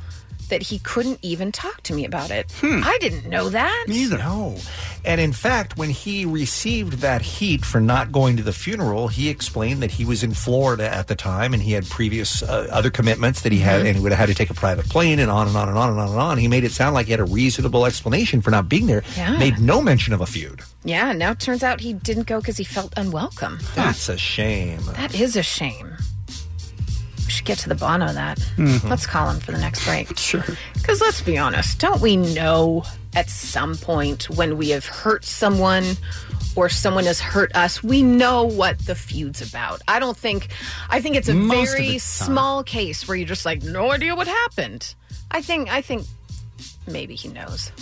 that he couldn't even talk to me about it. I didn't know that. Neither. No. And in fact, when he received that heat for not going to the funeral, he explained that he was in Florida at the time and he had previous uh, other commitments that he had, Mhm. and he would have had to take a private plane and on and on and on and on and on. He made it sound like he had a reasonable explanation for not being there. Yeah. Made no mention of a feud. Yeah, now it turns out he didn't go because he felt unwelcome. That's a shame. That is a shame. Should get to the bottom of that. Mhm. Let's call him for the next break. Sure. Because let's be honest, don't we know at some point when we have hurt someone or someone has hurt us, we know what the feud's about. I don't think, I think it's a Most very small case where you're just like, no idea what happened. I think, I think maybe he knows.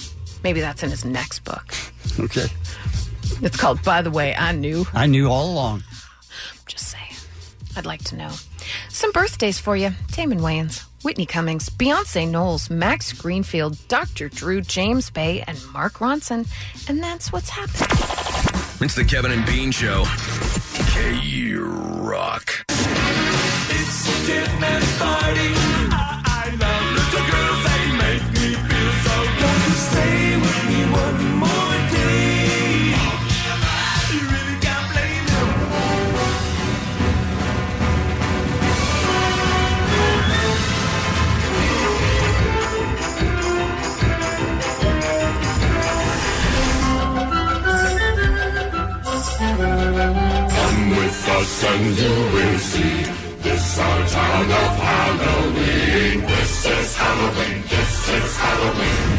Maybe that's in his next book. Okay. It's called, By the Way, I Knew. I knew all along. I'm Just saying. I'd like to know. Some birthdays for you Damon Wayans, Whitney Cummings, Beyonce Knowles, Max Greenfield, Dr. Drew, James Bay, and Mark Ronson. And that's what's happening. It's the Kevin and Bean Show. K Rock. It's a dead party. With us and you will see. This our town of Halloween. This is Halloween. This is Halloween.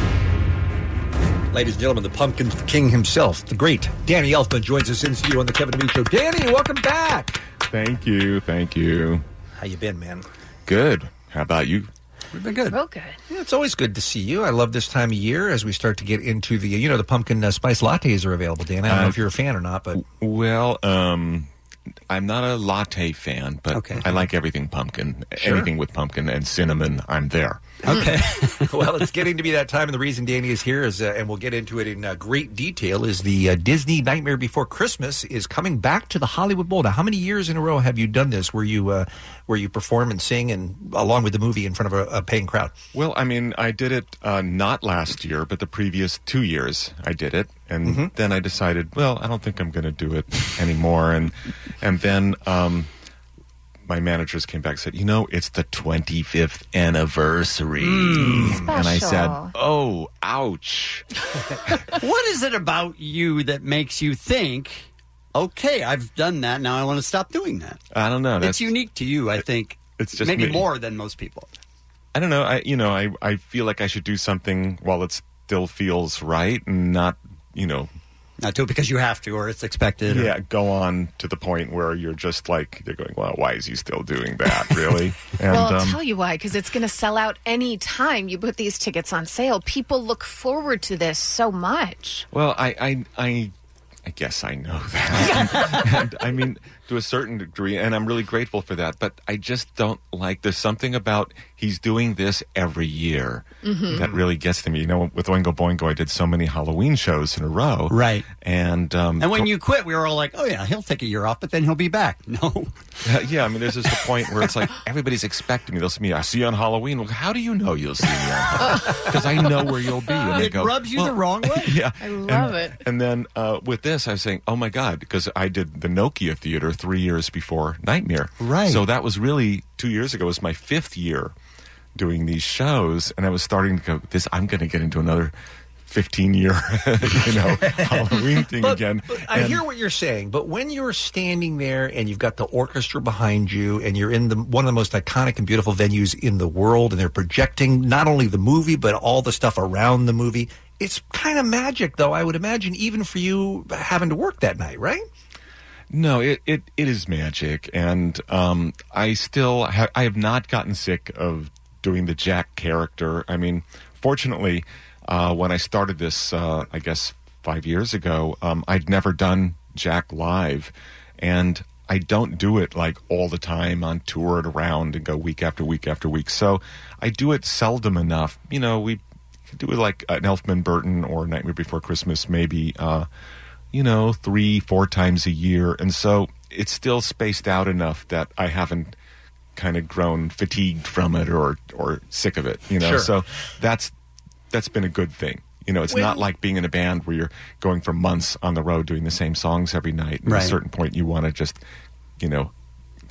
Ladies and gentlemen, the Pumpkin King himself, the great Danny Elfman, joins us in studio on the Kevin and Show. Danny, welcome back. Thank you. Thank you. How you been, man? Good. How about you? We've been good. Real good. Yeah, it's always good to see you. I love this time of year as we start to get into the, you know, the pumpkin uh, spice lattes are available, Dan. I don't know Uh, if you're a fan or not, but Well, um, I'm not a latte fan, but I like everything pumpkin. Sure. Anything with pumpkin and cinnamon, I'm there. Okay. well, it's getting to be that time, and the reason Danny is here is, uh, and we'll get into it in uh, great detail, is the uh, Disney Nightmare Before Christmas is coming back to the Hollywood Bowl. Now, how many years in a row have you done this, where you uh, where you perform and sing, and along with the movie in front of a, a paying crowd? Well, I mean, I did it uh, not last year, but the previous two years I did it, and Mm-hmm. then I decided, well, I don't think I'm going to do it anymore, and and then um, my managers came back and said, you know, it's the 25th anniversary, Mm. and I said, oh, ouch. what is it about you that makes you think, okay, I've done that, now I want to stop doing that? I don't know. it's unique to you, I think. It's just maybe me. more than most people. I don't know. I you know I I feel like I should do something while it still feels right and not you know not do it because you have to or it's expected. or- Yeah, go on to the point where you're just like they're going. Well, why is he still doing that? Really? And well, I'll um, tell you why, because it's going to sell out any time you put these tickets on sale. People look forward to this so much. well, I I I. I guess I know that. and, I mean, to a certain degree, and I'm really grateful for that. But I just don't like. There's something about he's doing this every year Mhm. that really gets to me. You know, with Oingo Boingo, I did so many Halloween shows in a row, Right. And um, And when you quit, we were all like, oh, yeah, he'll take a year off, but then he'll be back. No. Uh, yeah, I mean, there's just a point where it's like everybody's expecting me. They'll see me. I see you on Halloween. Well, how do you know you'll see me on Halloween? Because I know where you'll be. And they It go, rubs you the wrong way. Yeah, I love it. And then uh, with this, I was saying, oh my god, because I did the Nokia Theater three years before Nightmare. Right. So that was really two years ago. It was my fifth year doing these shows, and I was starting to go. This I'm going to get into another. 15 year, you know, Halloween thing But- again. but I hear what you're saying, but when you're standing there and you've got the orchestra behind you, and you're in the one of the most iconic and beautiful venues in the world, and they're projecting not only the movie but all the stuff around the movie, it's kind of magic, though. I would imagine, even for you having to work that night, right? No, it, it, it is magic, and um, I still ha- I have not gotten sick of doing the Jack character. I mean, fortunately, uh, when I started this, uh, I guess five years ago, um, I'd never done Jack live, and I don't do it like all the time on tour and around and go week after week after week. So I do it seldom enough. You know, we do it like an Elfman Burton or Nightmare Before Christmas, maybe. Uh, you know, three, four times a year. And so it's still spaced out enough that I haven't kind of grown fatigued from it or or sick of it. You know, Sure. so that's that's been a good thing. You know, it's When- not like being in a band where you're going for months on the road doing the same songs every night. At Right. a certain point, you want to just, you know,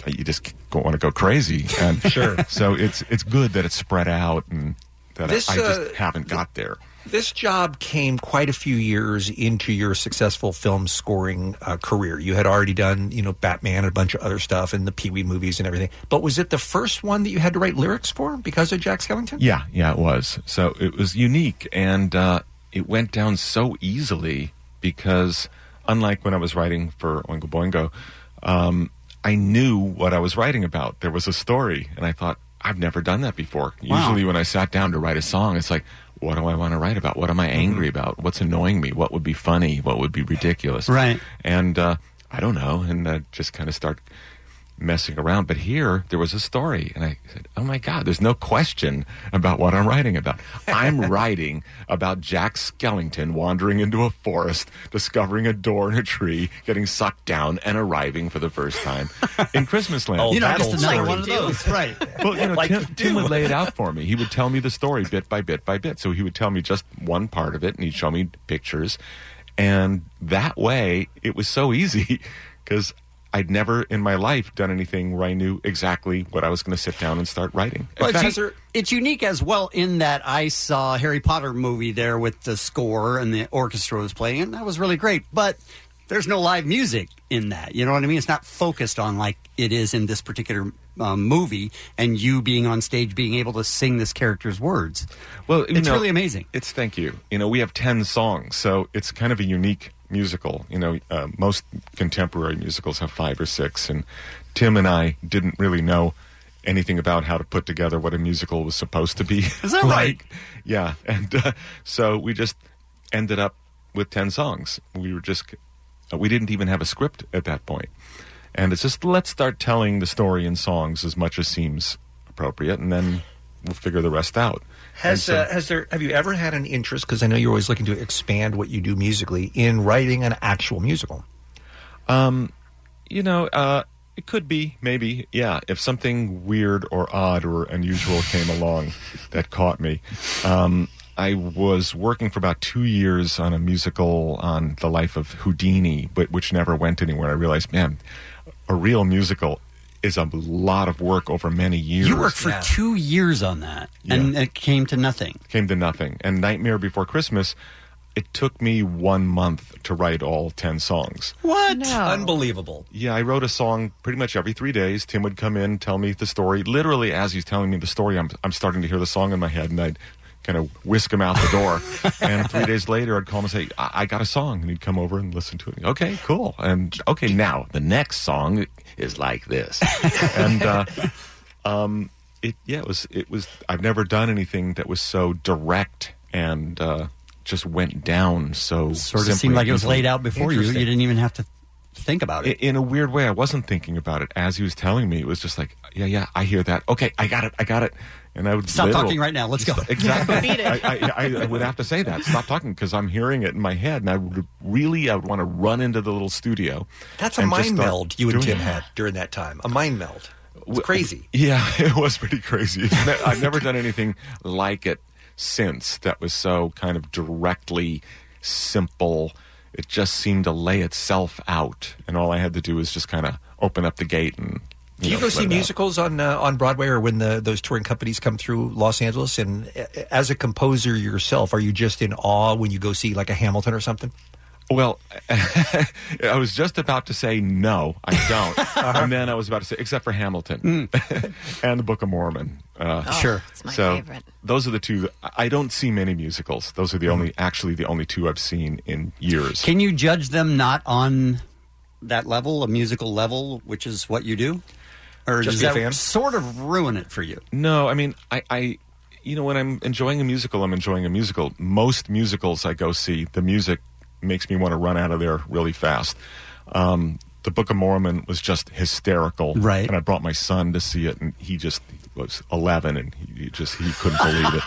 you just want to go crazy. And Sure. So it's it's good that it's spread out and that This, I, I just uh, haven't got there. This job came quite a few years into your successful film scoring uh, career. You had already done, you know, Batman and a bunch of other stuff and the Pee Wee movies and everything. But was it the first one that you had to write lyrics for because of Jack Skellington? Yeah, yeah, it was. So it was unique, and uh, it went down so easily because, unlike when I was writing for Oingo Boingo, um, I knew what I was writing about. There was a story, and I thought I've never done that before. Wow. Usually, when I sat down to write a song, it's like, what do I want to write about? What am I angry about? What's annoying me? What would be funny? What would be ridiculous? Right. And uh, I don't know, and uh, just kind of start messing around. But here, there was a story, and I said, "Oh my God, there's no question about what I'm writing about. I'm writing about Jack Skellington wandering into a forest, discovering a door in a tree, getting sucked down, and arriving for the first time in Christmas Land. Oh, You know, that just old another story. one of those, right. Well, you know, Like Tim, you Tim would lay it out for me. He would tell me the story bit by bit by bit. So he would tell me just one part of it, and he'd show me pictures. And that way, it was so easy because I'd never in my life done anything where I knew exactly what I was going to sit down and start writing. In Well, fact- it's, it's unique as well in that I saw a Harry Potter movie there with the score and the orchestra was playing, and that was really great. But there's no live music in that. You know what I mean? It's not focused on like it is in this particular um, movie, and you being on stage being able to sing this character's words. Well, it's know, really amazing. It's thank you. You know, we have ten songs, so it's kind of a unique musical. You know, uh, most contemporary musicals have five or six, and Tim and I didn't really know anything about how to put together what a musical was supposed to be. Is that right? like. Yeah, and uh, so we just ended up with ten songs. We were just uh, we didn't even have a script at that point, and it's just let's start telling the story in songs as much as seems appropriate, and then we'll figure the rest out. Has so- uh, has there have you ever had an interest? Because I know you're always looking to expand what you do musically in writing an actual musical. Um, you know, uh, it could be, maybe, yeah. If something weird or odd or unusual came along that caught me, um, I was working for about two years on a musical on the life of Houdini, but which never went anywhere. I realized, man, a real musical is a lot of work over many years. You worked for two years on that, and it came to nothing. came to nothing. And Nightmare Before Christmas, it took me one month to write all ten songs. What? Unbelievable. Yeah, I wrote a song pretty much every three days. Tim would come in, tell me the story. Literally, as he's telling me the story, I'm I'm starting to hear the song in my head, and I'd kind of whisk him out the door. and three days later, I'd call him and say, I-, "I got a song," and he'd come over and listen to it. Okay, cool. And okay, now the next song is like this. and uh, um, it yeah, it was it was. I've never done anything that was so direct and uh, just went down so Sort of seemed like it was laid out before you. You didn't even have to think about it. In a weird way, I wasn't thinking about it as he was telling me. It was just like, yeah, yeah, I hear that. Okay, I got it, I got it. And I would Stop literal- talking right now. Let's go. Exactly. Beat it. I, I, I, I would have to say that. Stop talking because I'm hearing it in my head, and I would really, I would want to run into the little studio. That's a mind meld you and doing Tim had during that time. A mind meld. It's crazy. Yeah, it was pretty crazy. I've never done anything like it since that was so kind of directly simple. It just seemed to lay itself out, and all I had to do was just kind of open up the gate and. Do you know, go see it out. musicals on uh, on Broadway or when the those touring companies come through Los Angeles? And uh, as a composer yourself, are you just in awe when you go see like a Hamilton or something? Well, I was just about to say no, I don't, Uh-huh. and then I was about to say except for Hamilton and the Book of Mormon. Uh, Oh, Sure. it's my so favorite. those are the two. I don't see many musicals. Those are the only, actually, the only two I've seen in years. Can you judge them not on that level, a musical level, which is what you do? Or Just does be a that fan? sort of ruin it for you? No, I mean, I, I, you know, when I'm enjoying a musical, I'm enjoying a musical. Most musicals I go see, the music makes me want to run out of there really fast. Um, the Book of Mormon was just hysterical, Right. And I brought my son to see it, and he just was 11 and he just he couldn't believe it.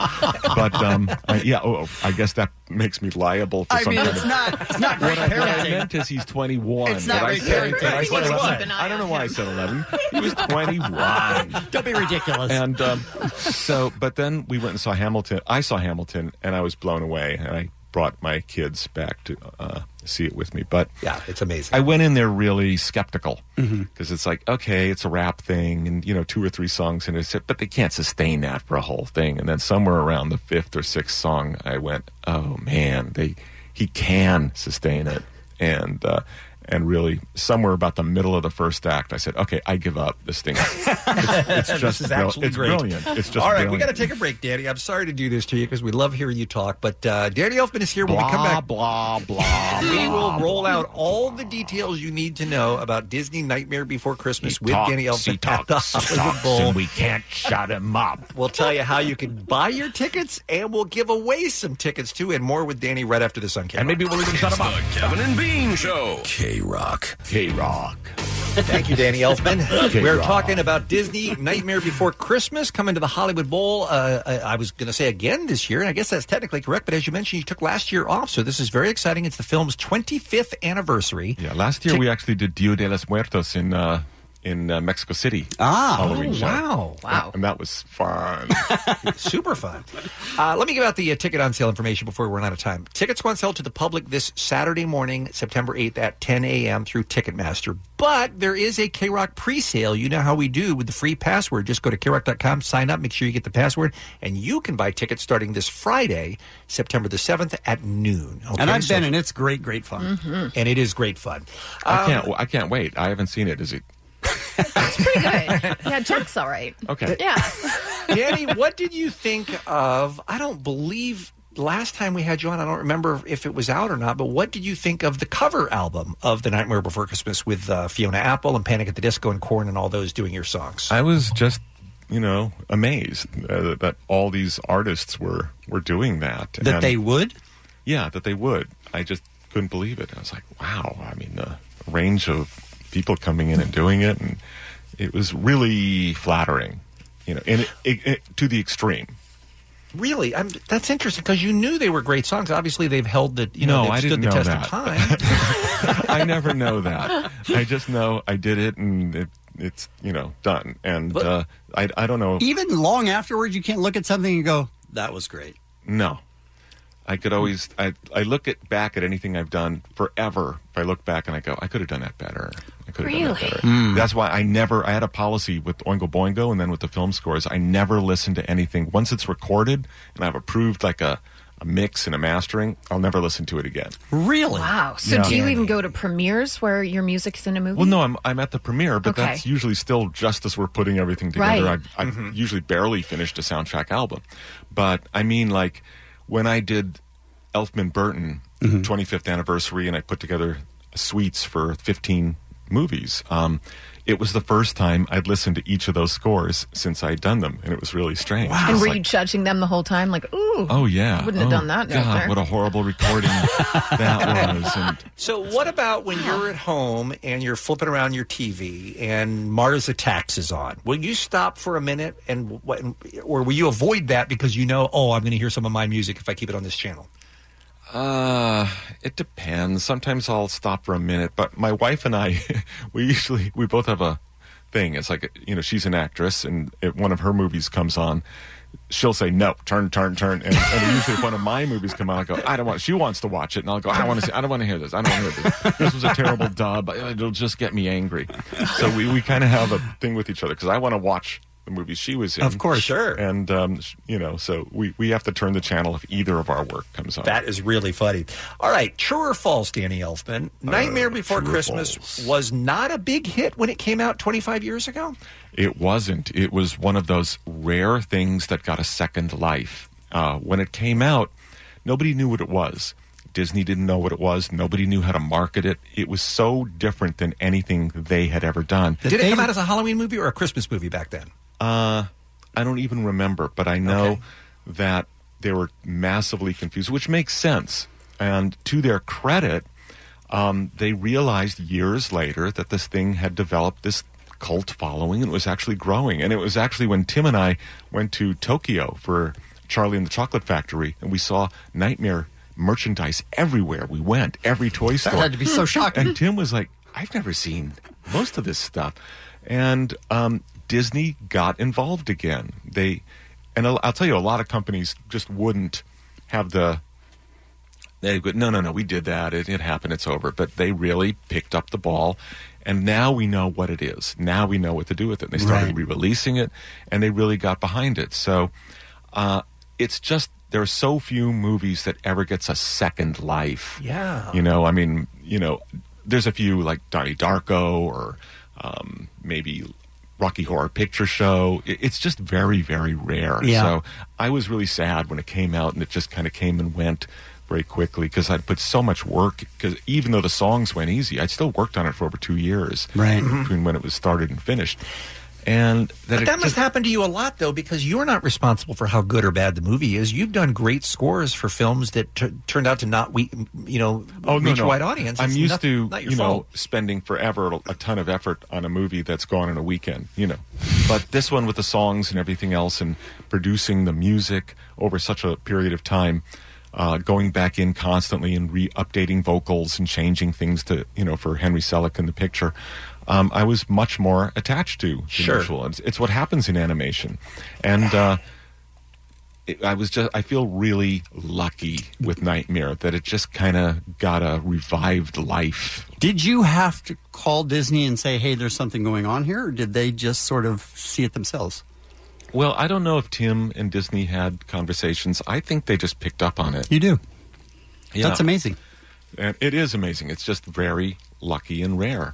But um, I, yeah, oh, I guess that makes me liable for I some mean, kind it's of- not. It's not What great I, what I meant is he's 21. It's not I great parenting. I, 21. 11? I don't know why I said 11. He was 21. Don't be ridiculous. And um, so, but then we went and saw Hamilton. I saw Hamilton, and I was blown away. And I brought my kids back to uh, see it with me. But yeah, it's amazing. I went in there really skeptical because Mm-hmm. it's like, okay, it's a rap thing, and you know, two or three songs, and it's but they can't sustain that for a whole thing. And then somewhere around the fifth or sixth song, I went, oh man, they he can sustain it, and. Uh, and really, somewhere about the middle of the first act, I said, "Okay, I give up. This thing, it's, it's This just is brill- actually it's great. brilliant. It's just all right. We brilliant. got to take a break, Danny. I'm sorry to do this to you because we love hearing you talk, but uh, Danny Elfman is here when we come back. Blah blah. We will roll out all the details you need to know about Disney Nightmare Before Christmas with talks, Danny Elfman he at the talks, he Hollywood talks, Bowl. and we can't shut him up. We'll tell you how you can buy your tickets, and we'll give away some tickets too, and more with Danny right after this on K. And maybe we'll even shut him up. Kevin and Bean Show. K Rock. K Rock. Thank you, Danny Elfman. Okay, We're talking about Disney Nightmare Before Christmas coming to the Hollywood Bowl. Uh, I, I was going to say again this year, and I guess that's technically correct. But as you mentioned, you took last year off, so this is very exciting. It's the film's 25th anniversary. Yeah, last year we actually did Dia de los Muertos in uh, in uh, Mexico City. Ah, Halloween oh, show. wow. Yeah, and that was fun. Super fun. Uh, let me give out the uh, ticket on sale information before we run out of time. Tickets go on sale to the public this Saturday morning, September 8th at 10 a.m. through Ticketmaster. But there is a K Rock pre sale. You know how we do with the free password. Just go to krock.com, sign up, make sure you get the password, and you can buy tickets starting this Friday, September the 7th at noon. Okay? and I've So- been, and it's great, great fun. and it is great fun. I Um, can't. I can't wait. I haven't seen it. Is it? That's pretty good. Yeah, Jack's all right. Okay. Yeah. Danny, what did you think of? I don't believe last time we had you on, I don't remember if it was out or not, but what did you think of the cover album of The Nightmare Before Christmas with uh, Fiona Apple and Panic at the Disco and Korn and all those doing your songs? I was just, you know, amazed uh, that all these artists were were doing that. That they would. Yeah, that they would. I just couldn't believe it. I was like, wow. I mean, the range of people coming in and doing it, and it was really flattering. You know, and it, it, it, to the extreme. Really, I'm, that's interesting because you knew they were great songs. Obviously, they've held the you know No, they've I stood didn't the know test that. of time. I never know that. I just know I did it, and it, it's you know done. And uh, I I don't know. Even long afterwards, you can't look at something and go, "That was great." No. I could always I I look at back at anything I've done forever. If I look back and I go, I could have done that better. I could have done that Really? better. Hmm. That's why I never I had a policy with Oingo Boingo and then with the film scores, I never listen to anything once it's recorded and I've approved like a, a mix and a mastering, I'll never listen to it again. Really? Wow. So Yeah. do you even go to premieres where your music's in a movie? Well, no, I'm I'm at the premiere, but Okay. that's usually still just as we're putting everything Right. together. I, I usually barely finished a soundtrack album, but I mean, like when I did Elfman Burton 25th anniversary, and I put together suites for 15 movies. Um, it was the first time I'd listened to each of those scores since I'd done them, and it was really strange. And were like, you judging them the whole time? Like, ooh. Oh yeah, Wouldn't have Oh, done that. God, there. what a horrible recording that was. And So, what about when you're at home and you're flipping around your TV and Mars Attacks is on? Will you stop for a minute and what, or will you avoid that because you know, oh, I'm going to hear some of my music if I keep it on this channel? Uh, it depends. Sometimes I'll stop for a minute, but my wife and I, we usually we both have a thing. It's like you know she's an actress, and if one of her movies comes on, she'll say no, turn, turn, turn, and, and usually if one of my movies come on, I go, I don't want. She wants to watch it, and I'll go, I don't want to see. I don't want to hear this. I don't want to hear this. This was a terrible dub. It'll just get me angry. So we we kind of have a thing with each other because I want to watch the movies she was in, Of course. Sure. and um, you know, so we we have to turn the channel if either of our work comes on. That is really funny. All right, true or false, Danny Elfman? Nightmare Before Uh, true or Christmas false? was not a big hit when it came out 25 years ago. It wasn't. It was one of those rare things that got a second life. Uh, when it came out, nobody knew what it was. Disney didn't know what it was. Nobody knew how to market it. It was so different than anything they had ever done. Did it come out as a Halloween movie or a Christmas movie back then? Uh, I don't even remember, but I know that they were massively confused, which makes sense. And to their credit, um, they realized years later that this thing had developed this cult following and it was actually growing. And it was actually when Tim and I went to Tokyo for Charlie and the Chocolate Factory and we saw Nightmare merchandise everywhere we went, every toy store. had to be so shocking. And Tim was like, I've never seen most of this stuff. And um, Disney got involved again. They, and I'll, I'll tell you, a lot of companies just wouldn't have the they go, no, no, no, we did that. It, it happened. It's over. But they really picked up the ball. And now we know what it is. Now we know what to do with it. They started Right. re releasing it and they really got behind it. So uh, it's just, there are so few movies that ever gets a second life. Yeah. You know, I mean, you know, there's a few like Donnie Darko or um, maybe Rocky Horror Picture Show. It's just very, very rare. Yeah. So I was really sad when it came out and it just kind of came and went very quickly because I'd put so much work. Because even though the songs went easy, I'd still worked on it for over two years. Right. Between mm-hmm. when it was started and finished. And that But that must just- happen to you a lot, though, because you're not responsible for how good or bad the movie is. You've done great scores for films that t- turned out to not, we, you know, Oh no, reach no. a wide audience. I'm It's used not- to not your you know spending forever a ton of effort on a movie that's gone in a weekend. You know, but this one with the songs and everything else and producing the music over such a period of time. Uh, going back in constantly and re-updating vocals and changing things to you know for Henry Selick in the picture, um, I was much more attached to the Sure. visual. It's, it's what happens in animation, and uh, it, I was just I feel really lucky with Nightmare that it just kind of got a revived life. Did you have to call Disney and say, "Hey, there's something going on here," or did they just sort of see it themselves? Well, I don't know if Tim and Disney had conversations. I think they just picked up on it. You do. Yeah. That's amazing. And it is amazing. It's just very lucky and rare.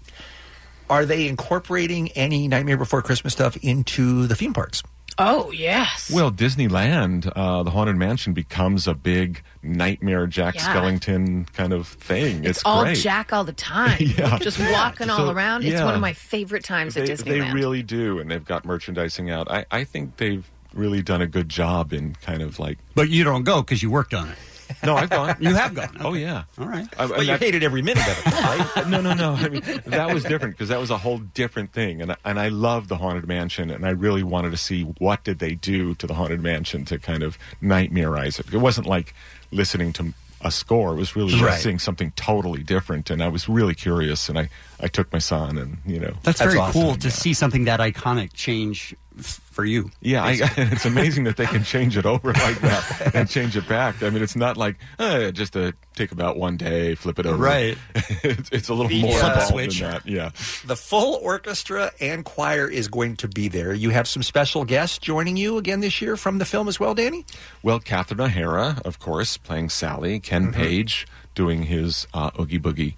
Are they incorporating any Nightmare Before Christmas stuff into the theme parks? Oh yes. Well, Disneyland, uh, the Haunted Mansion becomes a big nightmare Jack Yeah. Skellington kind of thing. It's, It's, all great. Jack all the time. Yeah. Just walking all So, around. It's yeah. one of my favorite times they, at they really do, and they've got merchandising out. I, I think they've really done a good job in kind of like. But you don't go because you worked on it. No, I've gone. You have gone. Oh yeah. All right. I- Well, and you that- hated every minute of it, right? no, no, no. I mean, that was different because that was a whole different thing, and and I love the haunted mansion, and I really wanted to see what did they do to the haunted mansion to kind of nightmareize it. It wasn't like listening to a score; it was really just Right. seeing something totally different, and I was really curious, and I I took my son, and you know, That's, very cool to see something that iconic change f- for you. Yeah, I, it's amazing that they can change it over like that and change it back. I mean, it's not like uh, just to take about one day, flip it over. Right. it's, it's a little The, more uh, involved switch. than that. Yeah. The full orchestra and choir is going to be there. You have some special guests joining you again this year from the film as well, Danny? Well, Catherine O'Hara, of course, playing Sally. Ken Mm-hmm. Page doing his uh, Oogie Boogie,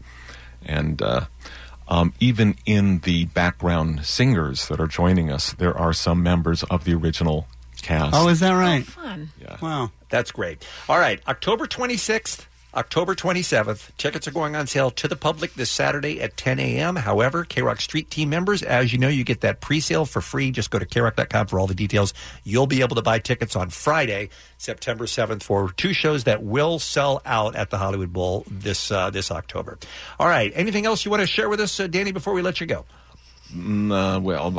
and uh, um, even in the background singers that are joining us, there are some members of the original cast. Oh, is that right? Fun. Yeah. Wow. That's great. All right, October 26th, October 27th. Tickets are going on sale to the public this Saturday at 10 a.m. However, K Rock Street Team members, as you know, you get that pre sale for free. Just go to krock.com for all the details. You'll be able to buy tickets on Friday, September 7th, for two shows that will sell out at the Hollywood Bowl this uh, this October. All right, anything else you want to share with us, uh, Danny, before we let you go? Mm, uh, well,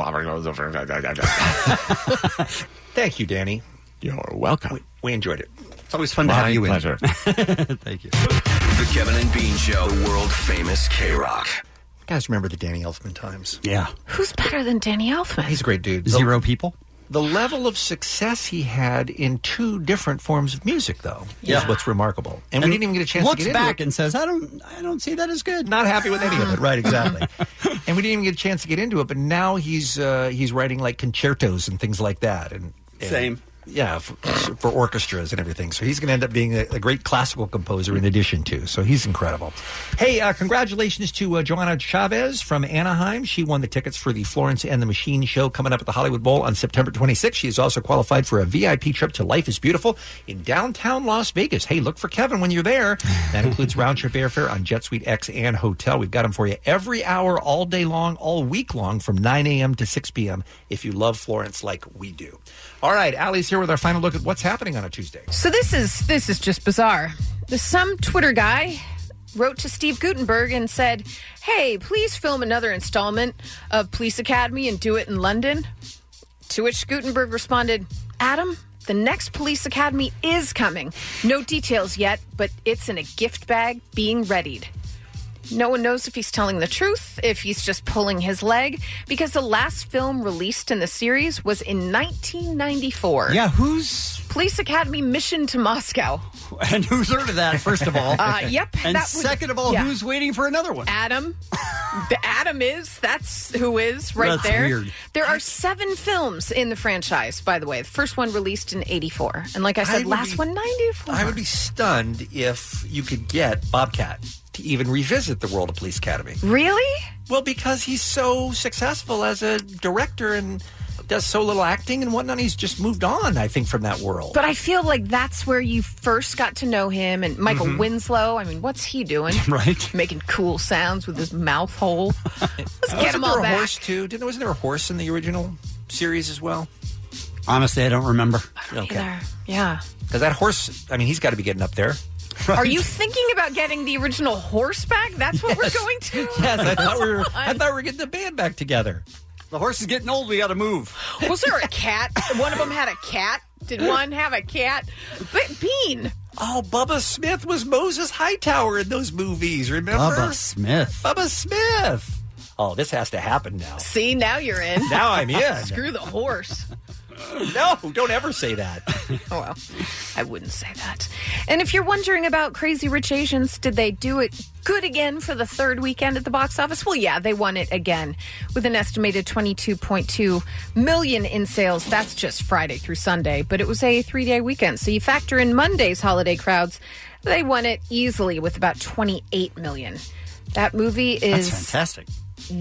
Thank you, Danny. You're welcome. We, we enjoyed it. It's always fun to My have you pleasure. in. Thank you. The Kevin and Bean Show, world famous K Rock. guys remember the Danny Elfman times. Yeah. Who's better than Danny Elfman? He's a great dude. Zero people. The level of success he had in two different forms of music, though, is Yeah. what's remarkable. And, we didn't even get a chance looks to get back into it. and says, "I don't, I don't see that as good." Not happy with any of it, right? Exactly. and we didn't even get a chance to get into it. But now he's uh, he's writing like concertos and things like that. And, and Same. Yeah, for, for orchestras and everything. So he's going to end up being a, a great classical composer in addition to. So he's incredible. Hey, uh, congratulations to uh, Joanna Chavez from Anaheim. She won the tickets for the Florence and the Machine show coming up at the Hollywood Bowl on September 26th. She is also qualified for a VIP trip to Life is Beautiful in downtown Las Vegas. Hey, look for Kevin when you're there. That includes round trip airfare on JetSuiteX and hotel. We've got them for you every hour, all day long, all week long from 9 a.m. to 6 p.m. if you love Florence like we do. All right, Allie's here with our final look at what's happening on a Tuesday. So this is this is just bizarre. Some Twitter guy wrote to Steve Guttenberg and said, Hey, please film another installment of Police Academy and do it in London. To which Guttenberg responded, Adam, the next Police Academy is coming. No details yet, but it's in a gift bag being readied. No one knows if he's telling the truth, if he's just pulling his leg, because the last film released in the series was in 1994. Yeah, who's Police Academy Mission to Moscow? And who's heard of that, first of all? Uh, yep. And that would- second of all, yeah. who's waiting for another one? Adam. the Adam is. That's who is right That's there. weird. There are seven films in the franchise, by the way. The first one released in 84. And like I I said, would last be- one, 94. I would be stunned if you could get Bobcat to even revisit the world of Police Academy. Really? Well, because he's so successful as a director and does so little acting and whatnot. He's just moved on, I think, from that world. But I feel like that's where you first got to know him. And Michael Mhm. Winslow, I mean, what's he doing? Right. Making cool sounds with his mouth hole. Let's get Wasn't him there all a back. horse too? Didn't wasn't there a horse in the original series as well? Honestly, I don't remember. Okay, Either. Yeah. because that horse. I mean, he's got to be getting up there. Are you thinking about getting the original horseback? That's what we're going to? Yes, I thought we were. I thought we were getting the band back together. The horse is getting old. We got to move. Was there a cat? One of them had a cat. Did one have a cat? But Bean. Oh, Bubba Smith was Moses Hightower in those movies. Remember? Bubba Smith. Bubba Smith. Oh, this has to happen now. See, now you're in. Now I'm in. Screw the horse. No, don't ever say that. Oh, well, I wouldn't say that. And if you're wondering about Crazy Rich Asians, did they do it good again for the third weekend at the box office? Well, yeah, they won it again with an estimated 22.2 million in sales. That's just Friday through Sunday, but it was a three day weekend. So you factor in Monday's holiday crowds, they won it easily with about 28 million. That movie is That's fantastic.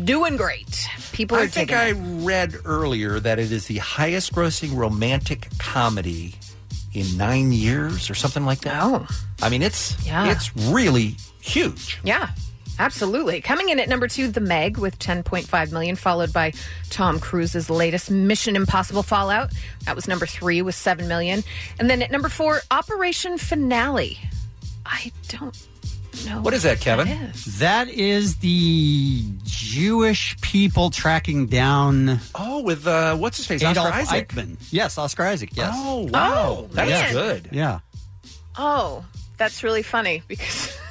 Doing great. People are I think I read earlier that it is the highest grossing romantic comedy in nine years or something like that. Oh. I mean, it's Yeah. it's really huge. Yeah, absolutely. Coming in at number two, The Meg with 10.5 million, followed by Tom Cruise's latest Mission Impossible Fallout. That was number three with 7 million. And then at number four, Operation Finale. I don't know. What is that, Kevin? is. That is the Jewish people tracking down Oh, with uh, what's his face? Adolf Oscar Isaac. Eichmann. Yes, Oscar Isaac. Yes. Oh, wow. Oh, That's man. good. Yeah. Oh, that's really funny because.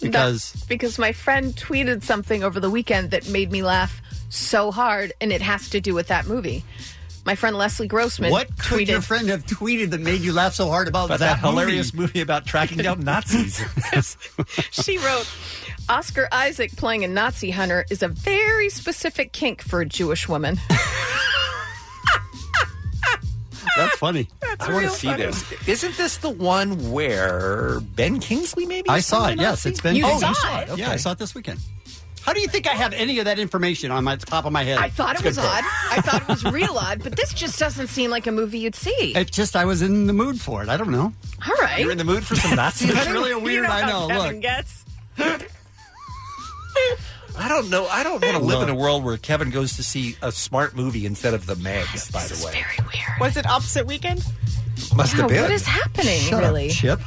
Because That- because my friend tweeted something over the weekend that made me laugh so hard, and it has to do with that movie. My friend Leslie Grossman what could tweeted your friend have tweeted that made you laugh so hard about But that, that hilarious movie about tracking down Nazis. she wrote Oscar Isaac playing a Nazi hunter is a very specific kink for a Jewish woman. That's funny. I want to see funny. this. Isn't this the one where Ben Kingsley maybe? I saw it. Yes, it's Ben. You been. You oh, saw you saw it? it. Yeah, I saw it this weekend. How do you think I have any of that information on my top of my head? I thought it was odd. I thought it was real odd, but this just doesn't seem like a movie you'd see. It just I was in the mood for it. I don't know. All right. You're in the mood for some Nazi It's hunting? really a weird. You know I know. Kevin Look, gets. I don't know. I don't want to live in a world where Kevin goes to see a smart movie instead of the Meg. Oh, by the way, Very weird. Was it opposite weekend? Must Yeah, have been. what is happening, Shut really? up, Chip.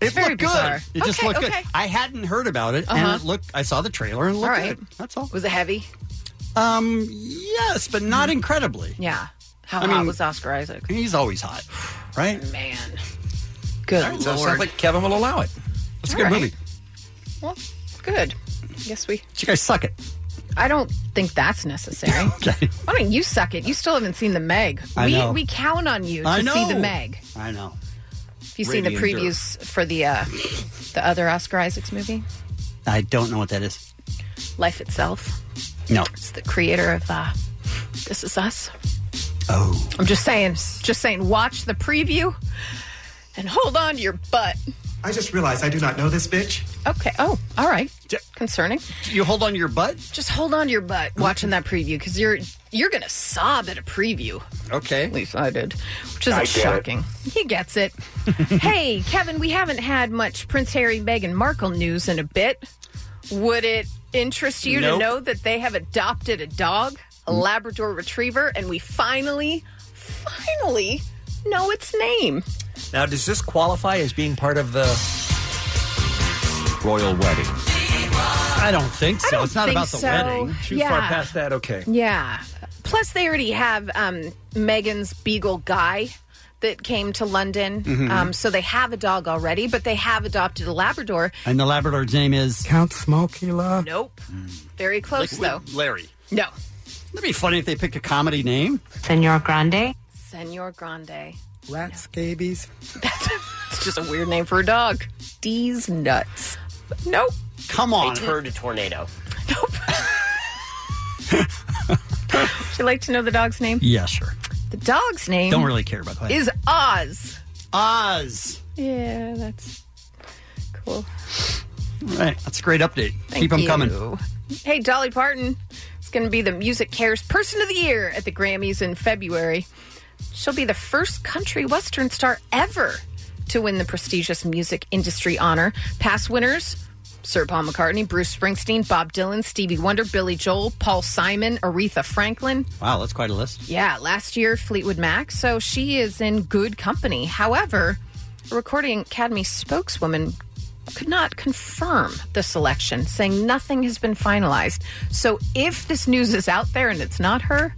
It very looked good. bizarre. It just Okay, looked okay. good. I hadn't heard about it, Uh-huh. and it looked. I saw the trailer and it All looked right. good. That's all. Was it heavy? Um, yes, but not incredibly. Yeah. How I hot mean- was Oscar Isaac? He's always hot, right? Man. Good All right, so it lord. sounds like Kevin will allow it. It's a All good right. movie. well, good. Guess we. You guys suck it. I don't think that's necessary. Okay. Why don't you suck it? You still haven't seen the Meg. I we know. we count on you to I see the. Meg. I know. Have you seen the Radiant previews for the uh, the other Oscar Isaac's movie, I don't know what that is. Life Itself? No. It's the creator of uh, This Is Us. Oh. I'm just saying, just saying. Watch the preview and hold on to your butt. I just realized I do not know this bitch. Okay. Oh, all right. Concerning. You hold on to your butt. Just hold on to your butt watching that preview because you're you're gonna sob at a preview. Okay. At least I did, which isn't I get it. shocking. He gets it. hey, Kevin, we haven't had much Prince Harry, Meghan Markle news in a bit. Would it interest you Nope. to know that they have adopted a dog, a mm. Labrador Retriever, and we finally, finally know its name? Now, does this qualify as being part of the royal wedding. I don't think so. I don't it's not think about the so. wedding. Too Yeah. far past that. Okay. Yeah. Plus, they already have um, Meghan's Beagle Guy that came to London. Mhm. Um, so they have a dog already, but they have adopted a Labrador. And the Labrador's name is Count Smokey Love. Nope. Very close, though. Larry. No. It'd be funny if they picked a comedy name. Senor Grande. Senor Grande. Rat scabies. It's just a weird name for a dog. D's nuts. Nope. Come on. turd tornado. Nope. Would you like to know the dog's name? Yeah, sure. The dog's name Don't really care about that. is Oz. Oz. Yeah, that's cool. All right, that's a great update. Thank Keep them you. coming. Hey, Dolly Parton is going to be the MusiCares Person of the Year at the Grammys in February. She'll be the first country western star ever to win the prestigious music industry honor. Past winners Sir Paul McCartney, Bruce Springsteen, Bob Dylan, Stevie Wonder, Billy Joel, Paul Simon, Aretha Franklin. Wow, that's quite a list. Yeah, last year Fleetwood Mac. So she is in good company. However, a Recording Academy spokeswoman could not confirm the selection, saying nothing has been finalized. So if this news is out there and it's not her,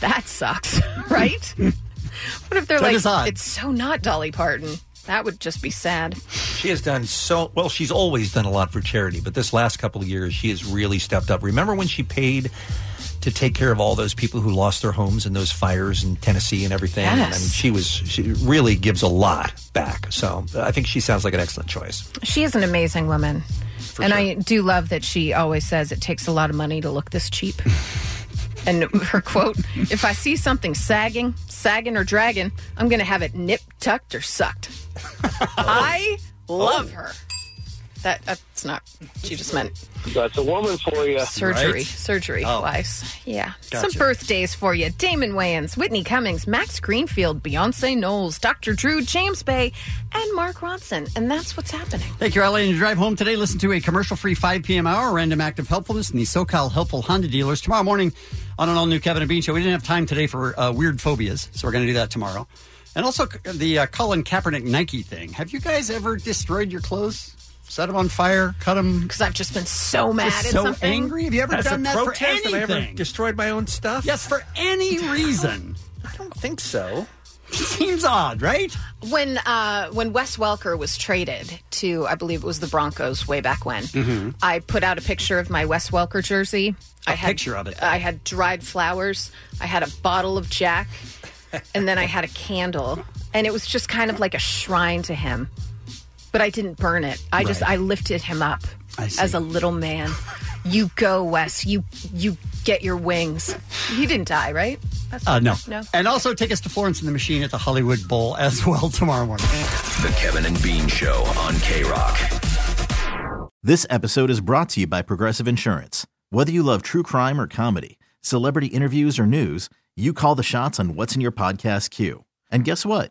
that sucks, right? what if they're That like, it's so not Dolly Parton? That would just be sad. She has done so well. She's always done a lot for charity, but this last couple of years, she has really stepped up. Remember when she paid to take care of all those people who lost their homes in those fires in Tennessee and everything? Yes. I mean, she was she really gives a lot back. So I think she sounds like an excellent choice. She is an amazing woman. and I do love that she always says it takes a lot of money to look this cheap. and her quote If I see something sagging, sagging or dragging, I'm going to have it nipped, tucked, or sucked. I love her. That That's not, she just meant That's a woman for you. surgery, surgery wise. Yeah. Gotcha. Some birthdays for you Damon Wayans, Whitney Cummings, Max Greenfield, Beyonce Knowles, Dr. Drew, James Bay, and Mark Ronson. And that's what's happening. Thank you, Allie. And you drive home today, listen to a commercial free 5 p.m. hour, random act of helpfulness in the SoCal Helpful Honda dealers. Tomorrow morning on an all new Kevin and Bean show. We didn't have time today for uh, weird phobias, so we're going to do that tomorrow. And also the uh, Colin Kaepernick Nike thing. Have you guys ever destroyed your clothes? Set them on fire? Cut them? Because I've just been so mad at so something. angry. Have you ever As a done that for protest, have I anything? ever destroyed my own stuff? Yes, for any reason. I don't think so. Seems odd, right? When uh, when Wes Welker was traded to, I believe it was the Broncos way back when, Mhm. I put out a picture of my Wes Welker jersey. A I had, picture of it. I had dried flowers. I had a bottle of Jack, and then I had a candle, and it was just kind of like a shrine to him. But I didn't burn it. I just Right. I lifted him up I see. as a little man. You go, Wes. You you get your wings. He didn't die, right? That's Uh, no. no. And also take us to Florence and the Machine at the Hollywood Bowl as well tomorrow morning. The Kevin and Bean Show on K Rock. This episode is brought to you by Progressive Insurance. Whether you love true crime or comedy, celebrity interviews or news, you call the shots on what's in your podcast queue. And guess what?